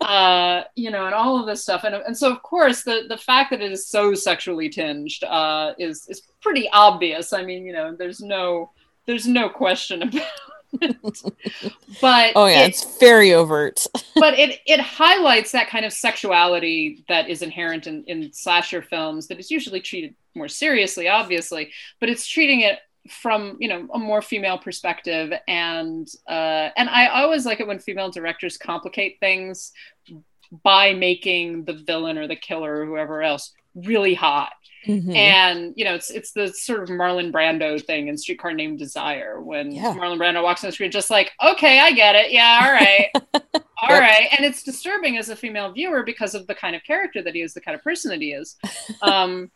Uh you know and all of this stuff. And, and so of course the the fact that it is so sexually tinged uh is is pretty obvious. I mean you know there's no there's no question about it *laughs* but oh, yeah. it- it's very overt. *laughs* but it it highlights that kind of sexuality that is inherent in, in slasher films that is usually treated more seriously obviously but it's treating it from you know a more female perspective and uh and i always like it when female directors complicate things by making the villain or the killer or whoever else really hot Mhm. and you know it's it's the sort of Marlon Brando thing in Streetcar Named Desire when Yeah. Marlon Brando walks on the screen just like okay I get it yeah all right *laughs* all right Yep. and it's disturbing as a female viewer because of the kind of character that he is the kind of person that he is *laughs* um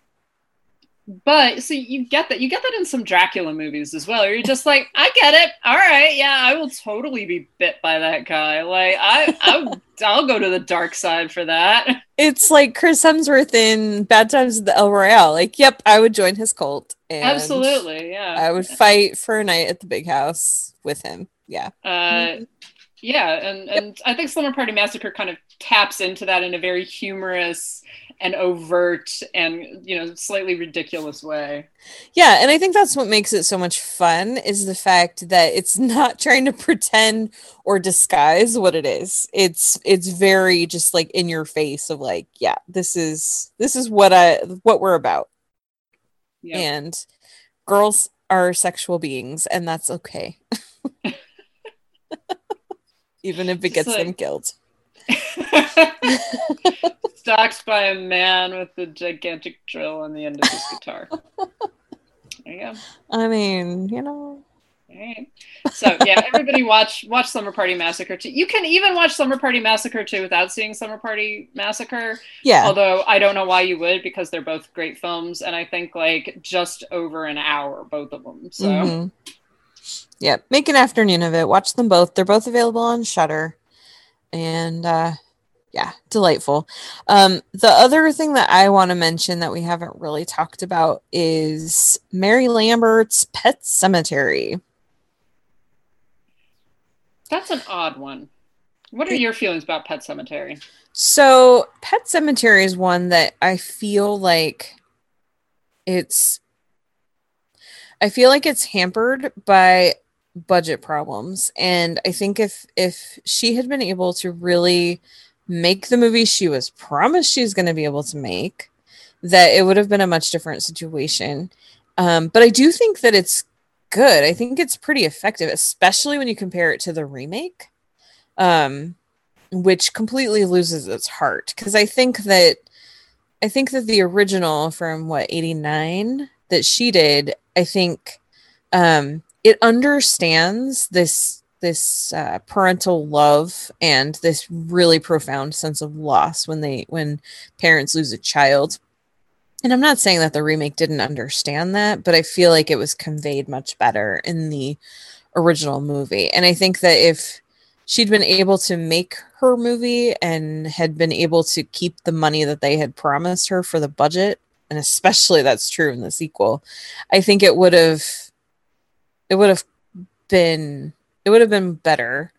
but so you get that you get that in some Dracula movies as well you're just like I get it all right yeah I will totally be bit by that guy like I I I'll go to the dark side for that it's like Chris Hemsworth in Bad Times at the El Royale. Like, yep, I would join his cult. And absolutely yeah I would fight for a night at the big house with him. Yeah. uh, yeah and and i think slumber party massacre kind of taps into that in a very humorous and overt and you know slightly ridiculous way. Yeah, and I think that's what makes it so much fun is the fact that it's not *laughs* trying to pretend or disguise what it is. It's it's very just like in your face of like, yeah, this is this is what I what we're about. Yeah. And girls are sexual beings and that's okay. *laughs* *laughs* Even if it gets them killed. Stalked by a man with a gigantic drill on the end of his guitar. There you go. I mean, you know, All right. So yeah, everybody watch watch Slumber Party Massacre 2. You can even watch Slumber Party Massacre 2 without seeing Slumber Party Massacre. yeah. Although I don't know why you would because they're both great films and I think like just over an hour both of them. So Mhm. Yeah, make an afternoon of it. Watch them both. They're both available on Shudder, and uh, yeah, delightful. Um, the other thing that I want to mention that we haven't really talked about is Mary Lambert's Pet Sematary. that's an odd one. What are your feelings about Pet Sematary? So, Pet Sematary is one that I feel like it's I feel like it's hampered by budget problems and I think if if she had been able to really make the movie she was promised she's going to be able to make that it would have been a much different situation. Um, but I do think that it's good. I think it's pretty effective, especially when you compare it to the remake. Um, which completely loses its heart because I think that I think that the original from what 89 that she did I think um it understands this this uh, parental love and this really profound sense of loss when they when parents lose a child. And I'm not saying that the remake didn't understand that but I feel like it was conveyed much better in the original movie. And I think that if she'd been able to make her movie and had been able to keep the money that they had promised her for the budget and especially that's true in the sequel i think it would have it would have been it would have been better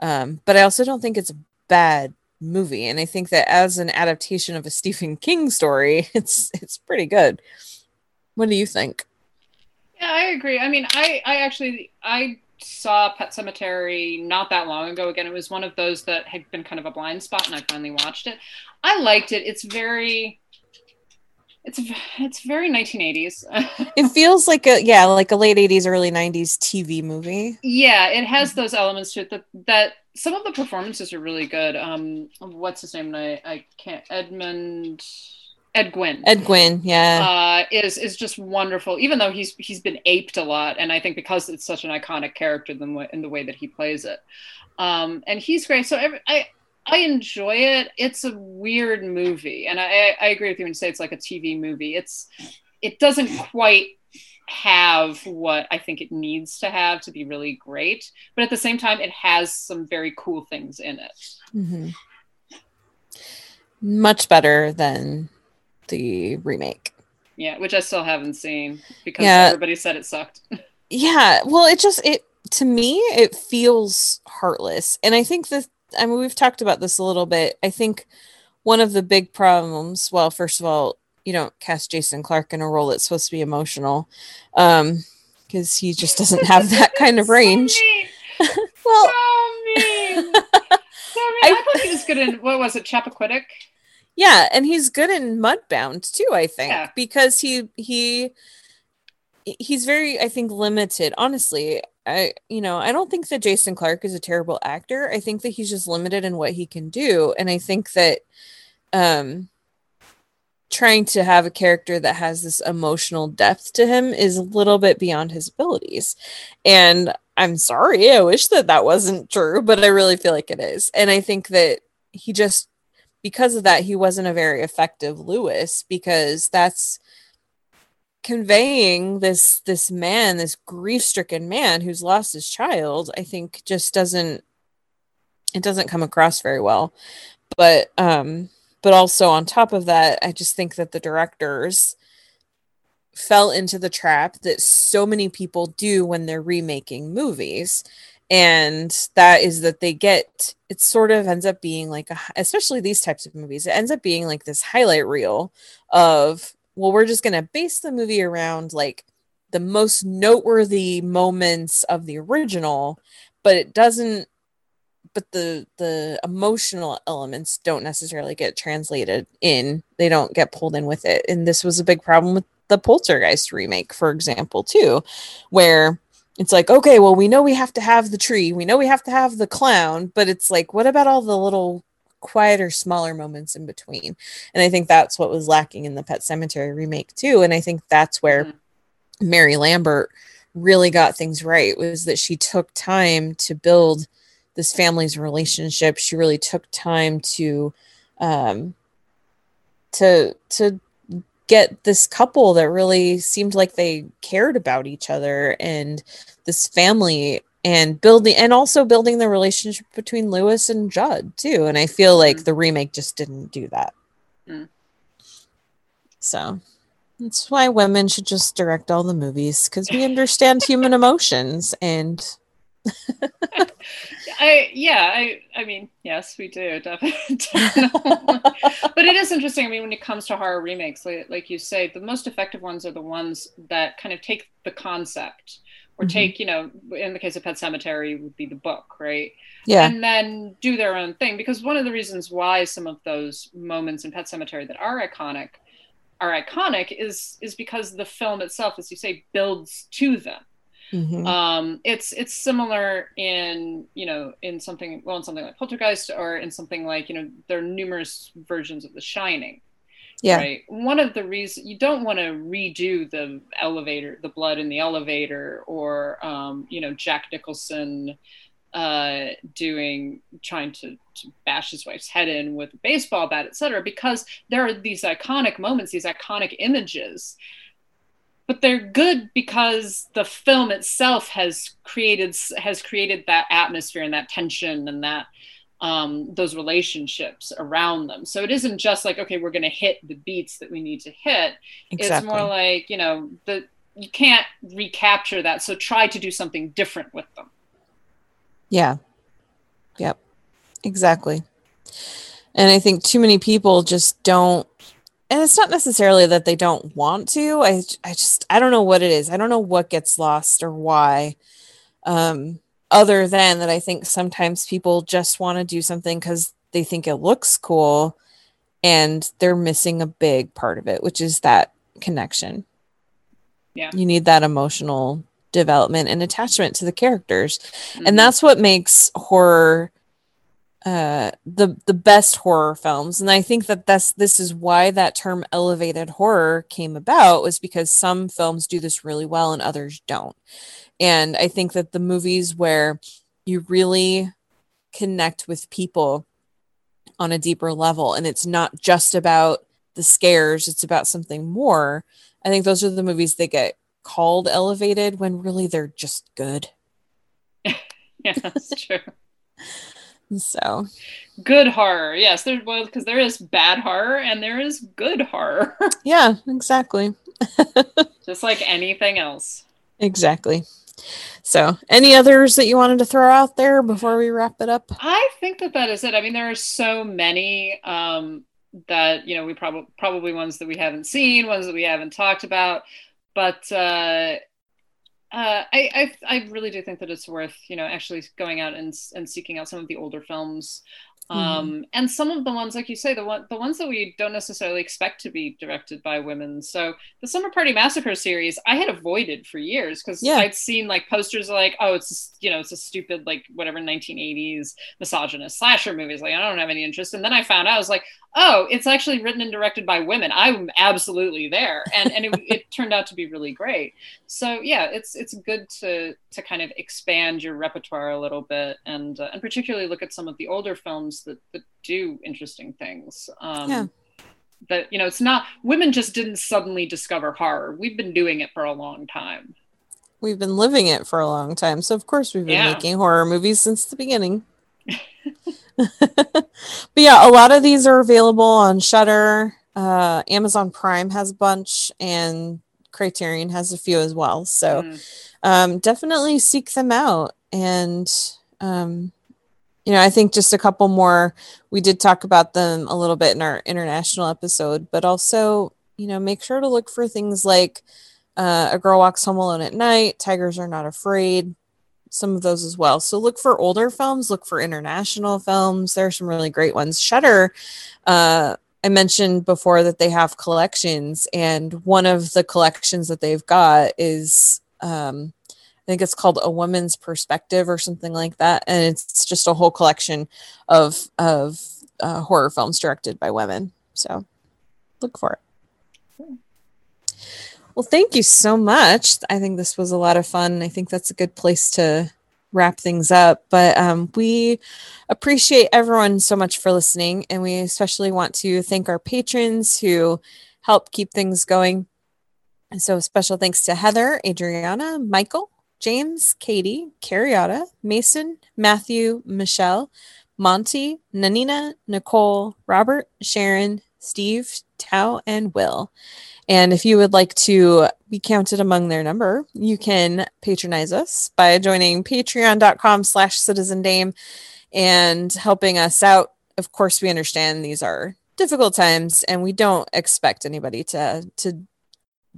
um, but i also don't think it's a bad movie and i think that as an adaptation of a *laughs* stephen king story it's it's pretty good what do you think Yeah, I agree. I mean, I I actually I saw Pet Sematary not that long ago. Again, it was one of those that had been kind of a blind spot, and I finally watched it. I liked it. It's very it's it's very 1980s. *laughs* it feels like a yeah like a late 80s early 90s tv movie yeah, it has those elements to it that that some of the performances are really good. Um, what's his name? I I can't Edmund Ed Gwynne. ed gwynne yeah uh, is is just wonderful. Even though he's he's been aped a lot, and I think because it's such an iconic character in the way, in the way that he plays it, um, and he's great. So every, I I enjoy it. It's a weird movie, and I I agree with you when you say it's like a TV movie. It's it doesn't quite have what I think it needs to have to be really great, but at the same time, it has some very cool things in it. Mhm. much better than the remake Yeah, which I still haven't seen because Yeah. everybody said it sucked. *laughs* yeah well it just it to me it feels heartless and i think that i mean we've talked about this a little bit i think one of the big problems well first of all you don't cast jason clarke in a role that's supposed to be emotional um because he just doesn't have *laughs* that kind of range So *laughs* well so mean. So mean. *laughs* I, I- thought he was good in what was it, Chappaquiddick? yeah and he's good in mudbound too i think Yeah. because he he he's very i think limited honestly i you know i don't think that jason clarke is a terrible actor. I think that he's just limited in what he can do. And i think that um trying to have a character that has this emotional depth to him is a little bit beyond his abilities. And i'm sorry. I wish that that wasn't true but i really feel like it is. And i think that he just because of that he wasn't a very effective lewis because that's conveying this this man this grief-stricken man who's lost his child i think just doesn't it doesn't come across very well. But um but also on top of that i just think that the directors fell into the trap that so many people do when they're remaking movies. And that is that they get it sort of ends up being like a especially these types of movies it ends up being like this highlight reel of well we're just going to base the movie around like the most noteworthy moments of the original but it doesn't but the the emotional elements don't necessarily get translated in. They don't get pulled in with it. And this was a big problem with the poltergeist remake for example too where it's like okay well we know we have to have the tree we know we have to have the clown but it's like what about all the little quieter smaller moments in between. And i think that's what was lacking in the pet sematary remake too. And i think that's where mm-hmm. mary lambert really got things right was that she took time to build this family's relationship. She really took time to um to to get this couple that really seemed like they cared about each other. And this family and building and also building the relationship between Lewis and Judd too. And I feel like mm. the remake just didn't do that. Mm. So that's why women should just direct all the movies because we understand human emotions and *laughs* I yeah, I I mean, yes, we do *laughs* definitely. but it is interesting. I mean, when it comes to horror remakes, like, like, you say, the most effective ones are the ones that kind of take the concept or mm-hmm. take, you know, in the case of Pet Sematary would be the book, right? Yeah. And then do their own thing because one of the reasons why some of those moments in Pet Sematary that are iconic are iconic is is because the film itself, as you say, builds to them Mm-hmm. Um, it's it's similar in you know in something well in something like Poltergeist or in something like you know there are numerous versions of The Shining. Yeah. Right. One of the reasons you don't want to redo the elevator, the blood in the elevator, or um, you know Jack Nicholson uh, doing trying to, to, bash his wife's head in with a baseball bat, etc. Because there are these iconic moments, these iconic images but they're good because the film itself has created has created that atmosphere and that tension and that um, those relationships around them. So it isn't just like okay, we're going to hit the beats that we need to hit. Exactly. It's more like you know the you can't recapture that, so try to do something different with them. Yeah. Yep. Exactly. And I think too many people just don't and it's not necessarily that they don't want to i i just i don't know what it is i don't know what gets lost or why um other than that i think sometimes people just want to do something because they think it looks cool and they're missing a big part of it which is that connection. Yeah. You need that emotional development and attachment to the characters. Mm-hmm. and that's what makes horror uh the the best horror films. And i think that that's this is why that term elevated horror came about was because some films do this really well and others don't. And i think that the movies where you really connect with people on a deeper level and it's not just about the scares it's about something more. I think those are the movies that get called elevated when really they're just good. *laughs* Yeah that's true *laughs* so good horror. Yes, there's well because there is bad horror and there is good horror. *laughs* yeah, exactly. *laughs* Just like anything else. Exactly. So, any others that you wanted to throw out there before we wrap it up? I think that that is it. I mean, there are so many um, that you know we probably probably ones that we haven't seen, ones that we haven't talked about, but uh, uh, I, I, I really do think that it's worth you know actually going out and and seeking out some of the older films. Um, mm-hmm. and some of the ones, like you say, the one the ones that we don't necessarily expect to be directed by women. So the Slumber Party Massacre series, I had avoided for years because yeah. I'd seen like posters like, oh, it's you know, it's a stupid like whatever 1980s misogynist slasher movies. Like I don't have any interest. And then I found out I was like, oh, it's actually written and directed by women. I'm absolutely there, and and it, it turned out to be really great. So yeah, it's it's good to to kind of expand your repertoire a little bit, and uh, and particularly look at some of the older films that that do interesting things. Um, yeah. That you know, it's not women just didn't suddenly discover horror. We've been doing it for a long time. We've been living it for a long time, so of course we've been yeah. making horror movies since the beginning. *laughs* but yeah, a lot of these are available on Shudder. Uh, Amazon Prime has a bunch, and Criterion has a few as well. So mm. um, definitely seek them out and um, you know, I think just a couple more. We did talk about them a little bit in our international episode, but also, you know, make sure to look for things like uh, A Girl Walks Home Alone at Night, Tigers Are Not Afraid, some of those as well. So look for older films, look for international films. There are some really great ones. Shudder, uh, I mentioned before that they have collections, and one of the collections that they've got is um, think it's called A Woman's Perspective or something like that, and it's just a whole collection of of uh, horror films directed by women. So look for it. Well, thank you so much. I think this was a lot of fun. I think that's a good place to wrap things up. But um, we appreciate everyone so much for listening. And we especially want to thank our patrons who help keep things going. And so, special thanks to Heather, Adriana, Michael, James, Katie, Carriotta, Mason, Matthew, Michelle, Monty, Nanina, Nicole, Robert, Sharon, Steve, Tao, and Will. And if you would like to be counted among their number, you can patronize us by joining patreon.com slash citizen dame and helping us out. Of course, we understand these are difficult times and we don't expect anybody to to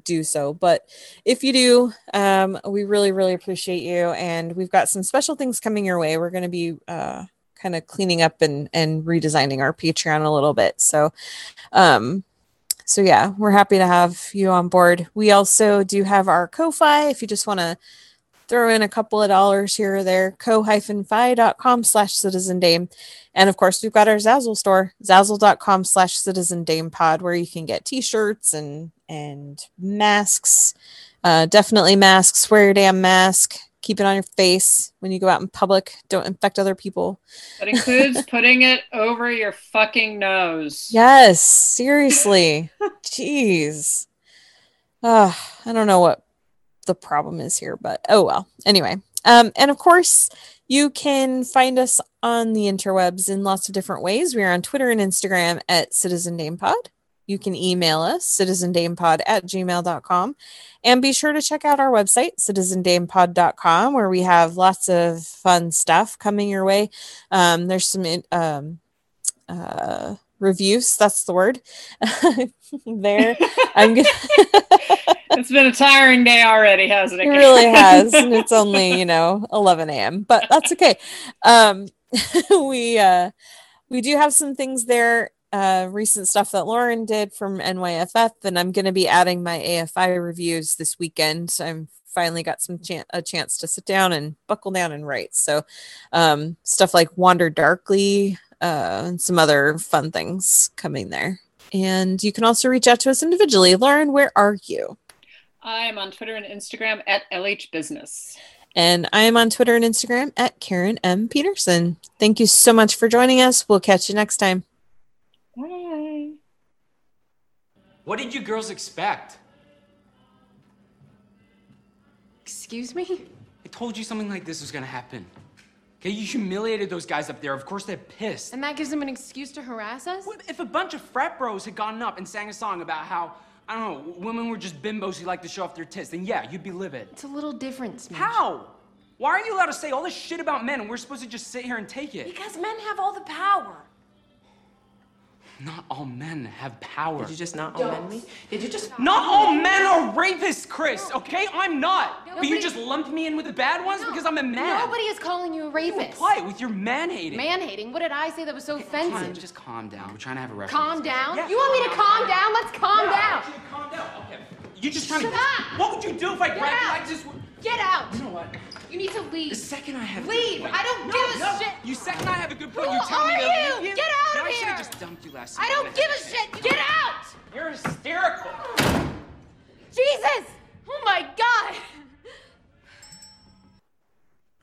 do so. But if you do, um, we really, really appreciate you. And we've got some special things coming your way. We're going to be uh, kind of cleaning up and, and redesigning our Patreon a little bit. So, um, so yeah, we're happy to have you on board. We also do have our Ko-Fi if you just want to throw in a couple of dollars here or there, ko-fi.com slash citizen dame. And of course, we've got our Zazzle store, zazzle.com slash citizen dame pod, where you can get t-shirts and, and masks. Uh, definitely masks, wear your damn mask keep it on your face when you go out in public. Don't infect other people. That includes *laughs* putting it over your fucking nose. Yes, seriously. *laughs* Jeez. Uh, I don't know what the problem is here, but oh well. Anyway, um, and of course, you can find us on the interwebs in lots of different ways. We are on Twitter and Instagram at Citizen Dame Pod. You can email us, citizendamepod at gmail.com. And be sure to check out our website, citizendamepod.com, where we have lots of fun stuff coming your way. Um, there's some um, uh, reviews, that's the word. *laughs* there. I'm gonna *laughs* It's been a tiring day already, hasn't it? It really has. And it's only, you know, 11 a.m., but that's okay. Um, *laughs* we, uh, we do have some things there uh, recent stuff that Lauren did from NYFF, and I'm going to be adding my AFI reviews this weekend. So I'm finally got some chan- a chance to sit down and buckle down and write. So um, stuff like Wander Darkly uh, and some other fun things coming there. And you can also reach out to us individually. Lauren, where are you? I am on Twitter and Instagram at LH Business. And I am on Twitter and Instagram at Karen M. Peterson. Thank you so much for joining us. We'll catch you next time. Bye. What did you girls expect? Excuse me? I told you something like this was gonna happen. Okay, you humiliated those guys up there. Of course they're pissed. And that gives them an excuse to harass us? What if a bunch of frat bros had gotten up and sang a song about how, I don't know, women were just bimbos who like to show off their tits, then yeah, you'd be livid. It's a little different, Smidge. How? Why are you allowed to say all this shit about men and we're supposed to just sit here and take it? Because men have all the power. Not all men have power. Did you just not all men me? Did you just Not all men are rapists, Chris, okay? I'm not. But you just lumped me in with the bad ones because I'm a man. Nobody is calling you a rapist. Apply it with your man hating. Man hating. What did I say that was so offensive? Just calm down. We're trying to have a reference. Calm down? Yeah. You want me to calm down? Let's calm down. Calm down. Okay. You just trying Shut to. up. What would you do if I grabbed you? I just. Get out. You know what? You need to leave. The leave. second I have. Leave. I don't no, give a no. shit. You second I have a good point. Who you tell me are to you? leave you. Get out Then of I should here. have just dumped you last. Night. I don't give a shit. Get out. You're hysterical. Jesus. Oh my God.